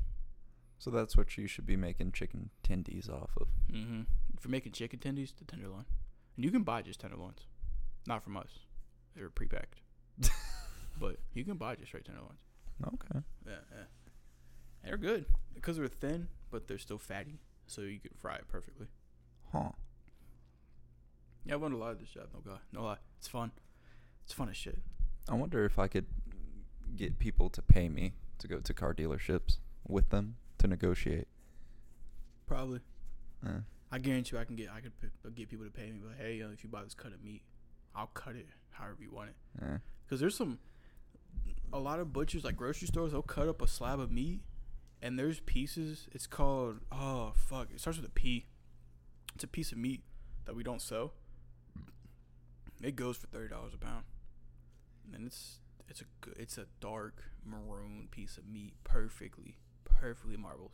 So that's what you should be making chicken tendies off of. Mm-hmm. If you're making chicken tendies, the tenderloin, and you can buy just tenderloins, not from us. They're pre-packed, but you can buy just straight tenderloins. Okay. Yeah, yeah. They're good because they're thin, but they're still fatty, so you can fry it perfectly. Huh. Yeah, I learned a lot of this job. No god, no lie. It's fun. It's fun as shit. I wonder if I could get people to pay me to go to car dealerships with them to negotiate. Probably. Uh, I guarantee you, I can get I could p- get people to pay me. But hey, uh, if you buy this cut of meat, I'll cut it however you want it. eh. Because there's some, a lot of butchers like grocery stores. They'll cut up a slab of meat, and there's pieces. It's called oh fuck. It starts with a P. It's a piece of meat that we don't sell. It goes for thirty dollars a pound, and it's it's a good, it's a dark maroon piece of meat, perfectly perfectly marbled.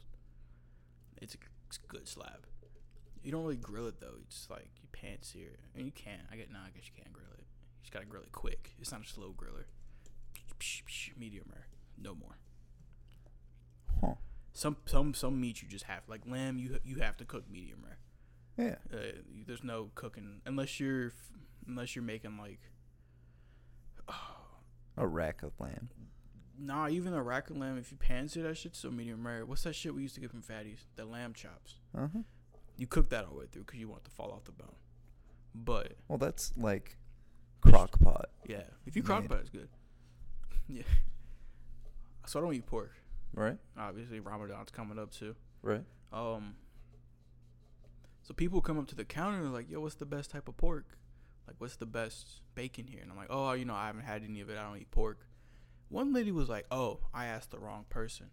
It's a, it's a good slab. You don't really grill it though. It's like you pan sear it, and you can. I get nah. I guess you can't grill it. You just gotta grill it quick. It's not a slow griller. Just psh, psh, medium rare, no more. Huh. Some some some meat you just have like lamb. You you have to cook medium rare. Yeah. Uh, there's no cooking unless you're unless you're making like A rack of lamb. nah even a rack of lamb if you pan sear that shit still medium rare. What's that shit we used to get from Fatties? The lamb chops. Uh huh. You cook that all the way through because you want it to fall off the bone. But Well, that's like crock pot, yeah, if you crock pot, it's good. Yeah. So I don't eat pork. right? Obviously, Ramadan's coming up too. Right. Um. So people come up to the counter and they're like, "Yo, what's the best type of pork? Like, what's the best bacon here?" And I'm like, "Oh, you know, I haven't had any of it. I don't eat pork." One lady was like, "Oh, I asked the wrong person."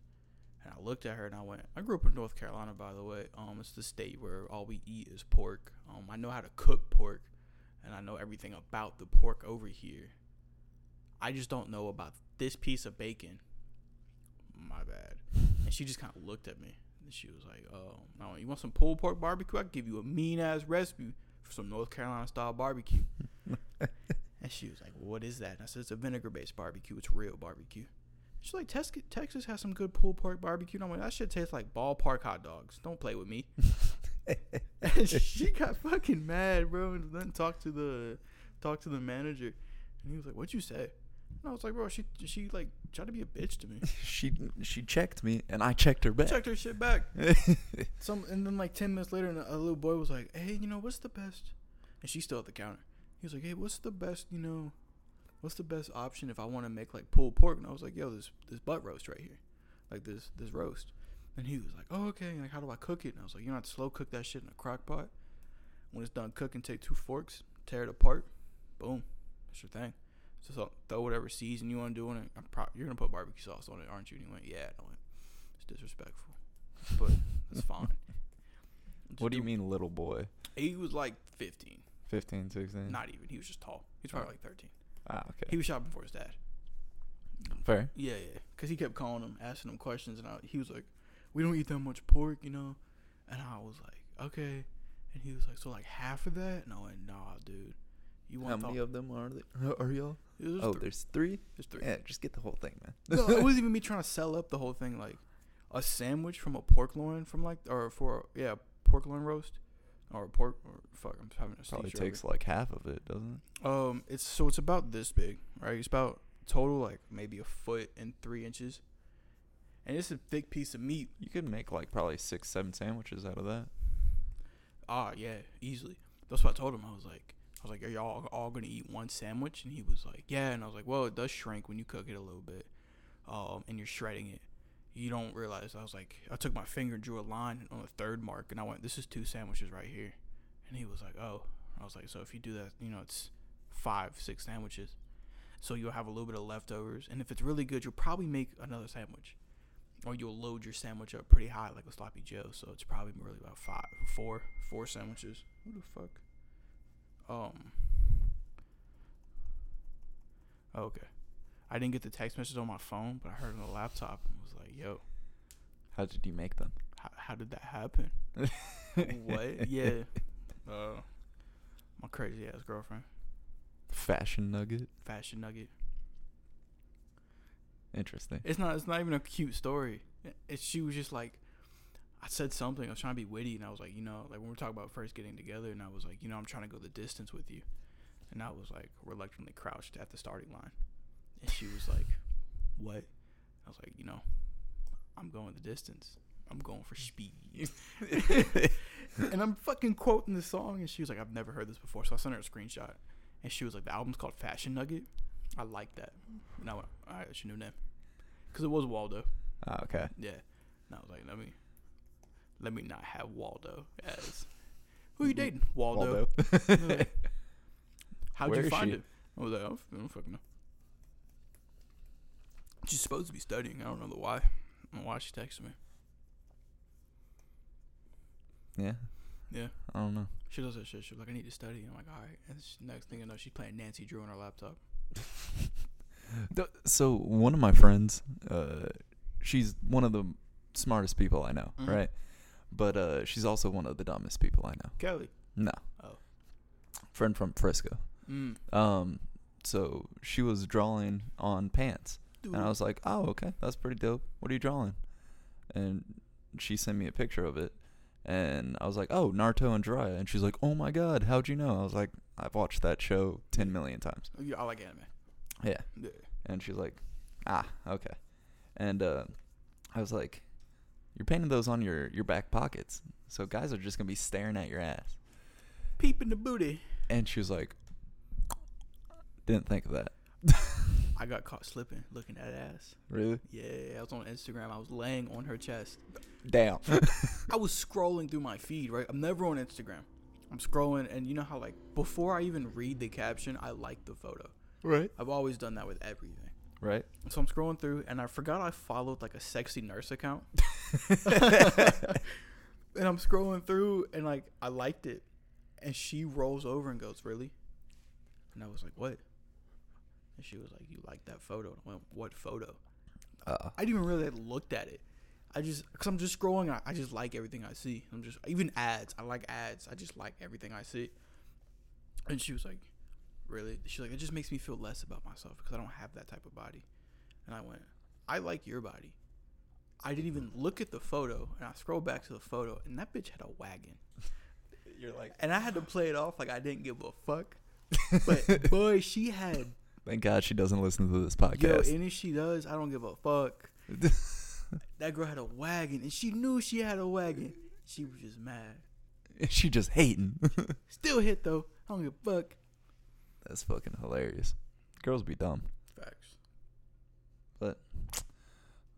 And I looked at her and I went, "I grew up in North Carolina, by the way. Um, it's the state where all we eat is pork. Um, I know how to cook pork, and I know everything about the pork over here. I just don't know about this piece of bacon. My bad." And she just kind of looked at me. And she was like, "Oh, no, you want some pulled pork barbecue? I can give you a mean ass recipe for some North Carolina style barbecue." and she was like, well, "What is that?" And I said, "It's a vinegar based barbecue. It's real barbecue." She's like, "Texas, Texas has some good pulled pork barbecue." And I'm like, "That shit tastes like ballpark hot dogs. Don't play with me." and she got fucking mad, bro, and then talked to the talked to the manager, and he was like, "What'd you say?" I was like, "Bro, she she like tried to be a bitch to me." she she checked me, and I checked her back. Checked her shit back. Some and then like ten minutes later, and a little boy was like, "Hey, you know what's the best?" And she's still at the counter. He was like, "Hey, what's the best? You know, what's the best option if I want to make like pulled pork?" And I was like, "Yo, this this butt roast right here, like this this roast." And he was like, "Oh, okay. Like, how do I cook it?" And I was like, "You know, how to slow cook that shit in a crock pot. When it's done cooking, take two forks, tear it apart, boom, that's your thing. So, so throw whatever season you want to do in it. I'm pro- you're gonna put barbecue sauce on it, aren't you?" And he went, "Yeah." And I went, "It's disrespectful, but it's fine." Just what do you mean, little boy? He was like 15, 15, 16? not even. He was just tall. He's probably like 13. Ah, okay. He was shopping for his dad. Fair. Yeah, yeah. Because he kept calling him, asking him questions, and I, he was like, "We don't eat that much pork, you know." And I was like, "Okay." And he was like, "So like half of that?" And I went, "Nah, dude. You How many of them are there? Are y'all? Was Oh, there's three. there's three. Yeah, just get the whole thing, man. no, it wasn't even me trying to sell up the whole thing. Like a sandwich from a pork loin from like, or for yeah, pork loin roast, or pork. Or fuck, I'm having a Probably over takes like half of it, doesn't it? Um, it's so it's about this big, right? It's about total like maybe a foot and three inches, and it's a thick piece of meat. You could make like probably six, seven sandwiches out of that. Ah, yeah, easily. That's what I told him. I was like, I was like, are y'all all gonna eat one sandwich? And he was like, yeah. And I was like, well, it does shrink when you cook it a little bit, um, and you're shredding it. You don't realize. I was like, I took my finger and drew a line on the third mark, and I went, this is two sandwiches right here. And he was like, oh. I was like, so if you do that, you know, it's five, six sandwiches. So you'll have a little bit of leftovers, and if it's really good, you'll probably make another sandwich, or you'll load your sandwich up pretty high like a sloppy Joe. So it's probably really about five, four, four sandwiches. Who the fuck? Um. Okay, I didn't get the text message on my phone, but I heard it on the laptop and was like, "Yo, How did you make them? how, how did that happen? what? Yeah, uh, my crazy ass girlfriend, Fashion nugget. fashion nugget. Interesting. It's not. It's not even a cute story. It's she was just like, I said something. I was trying to be witty, and I was like, you know, like when we are talking about first getting together, and I was like, you know, I'm trying to go the distance with you, and I was like reluctantly crouched at the starting line, and she was like, what? I was like, you know, I'm going the distance. I'm going for speed. and I'm fucking quoting the song, and she was like, I've never heard this before. So I sent her a screenshot, and she was like, the album's called Fashion Nugget. I like that. And I went, all right, that's your new name. Because it was Waldo. Ah, okay. Yeah. And I was like, let me, let me not have Waldo as. Who are you dating? Waldo. Waldo. How'd Where you find she? it? I was like, I don't, fucking know. She's supposed to be studying. I don't know the why. I don't know why she texted me. yeah. Yeah. I don't know. She does that shit. She's like, I need to study. I'm like, all right. And she, next thing I know, she's playing Nancy Drew on her laptop. So one of my friends, uh, she's one of the smartest people I know, Mhm. right? But uh, she's also one of the dumbest people I know. Kelly. No. Oh. Friend from Frisco. Mm. Um, so she was drawing on pants, and I was like, "Oh, okay, that's pretty dope. What are you drawing?" And she sent me a picture of it, and I was like, "Oh, Naruto and Jiraiya," and she's like, "Oh my god, how'd you know?" I was like, "I've watched that show ten million times." Yeah, I like anime. Yeah, Yeah. and she's like, "Ah, okay," and uh, I was like, "You're painting those on your your back pockets, so guys are just gonna be staring at your ass." Peeping the booty. And she was like, "Didn't think of that." I got caught slipping, looking at ass. Really? Yeah, I was on Instagram. I was laying on her chest. Damn. I was scrolling through my feed, right? I'm never on Instagram. I'm scrolling, and you know how, like, before I even read the caption, I like the photo. right. I've always done that with everything. Right. So I'm scrolling through, and I forgot I followed, like, a sexy nurse account. and I'm scrolling through, and, like, I liked it. And she rolls over and goes, Really? And I was like, What? And she was like, You like that photo? And I went, What photo? Uh, I didn't even really looked at it. I just, cause I'm just scrolling. I, I just like everything I see. I'm just even ads. I like ads. I just like everything I see. And she was like, "Really?" She's like, "It just makes me feel less about myself because I don't have that type of body." And I went, "I like your body." I didn't even look at the photo, and I scrolled back to the photo, and that bitch had a wagon. You're like, And I had to play it off like I didn't give a fuck. But boy, she had thank God she doesn't listen to this podcast yo, podcast. and if she does, I don't give a fuck. That girl had a wagon, and she knew she had a wagon. She was just mad. she just hating. Still hit though. I don't give a fuck. That's fucking hilarious. Girls be dumb. Facts. But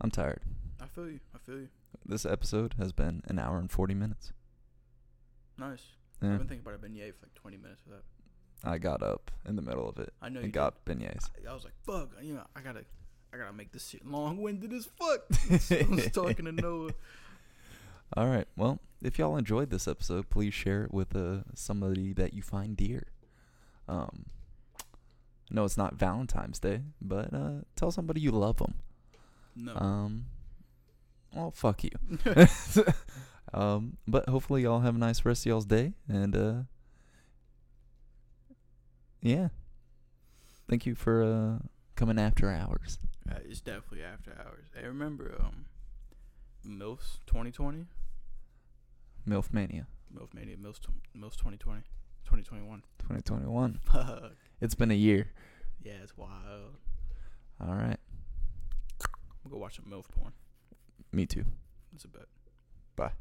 I'm tired. I feel you. I feel you. This episode has been an hour and 40 minutes. Nice. Yeah. I've been thinking about a beignet for like 20 minutes for that. I got up in the middle of it I know you and did. got beignets. I, I was like, fuck. You know, I gotta, I gotta make this shit long-winded as fuck. I was talking to Noah. All right. Well, if y'all enjoyed this episode, please share it with uh, somebody that you find dear. Um, I know it's not Valentine's Day, but uh, tell somebody you love them. No. Um, well, fuck you. um, but hopefully y'all have a nice rest of y'all's day, and uh, yeah, thank you for uh coming after hours. Uh, it's definitely after hours. I remember, um, MILFs 2020? Milf Mania MILF Mania, MILFs, tw- MILFs 2020, 2021. 2021. Fuck. It's been a year. Yeah, it's wild. All right. I'm gonna go watch some MILF porn. Me too. It's a bet. Bye.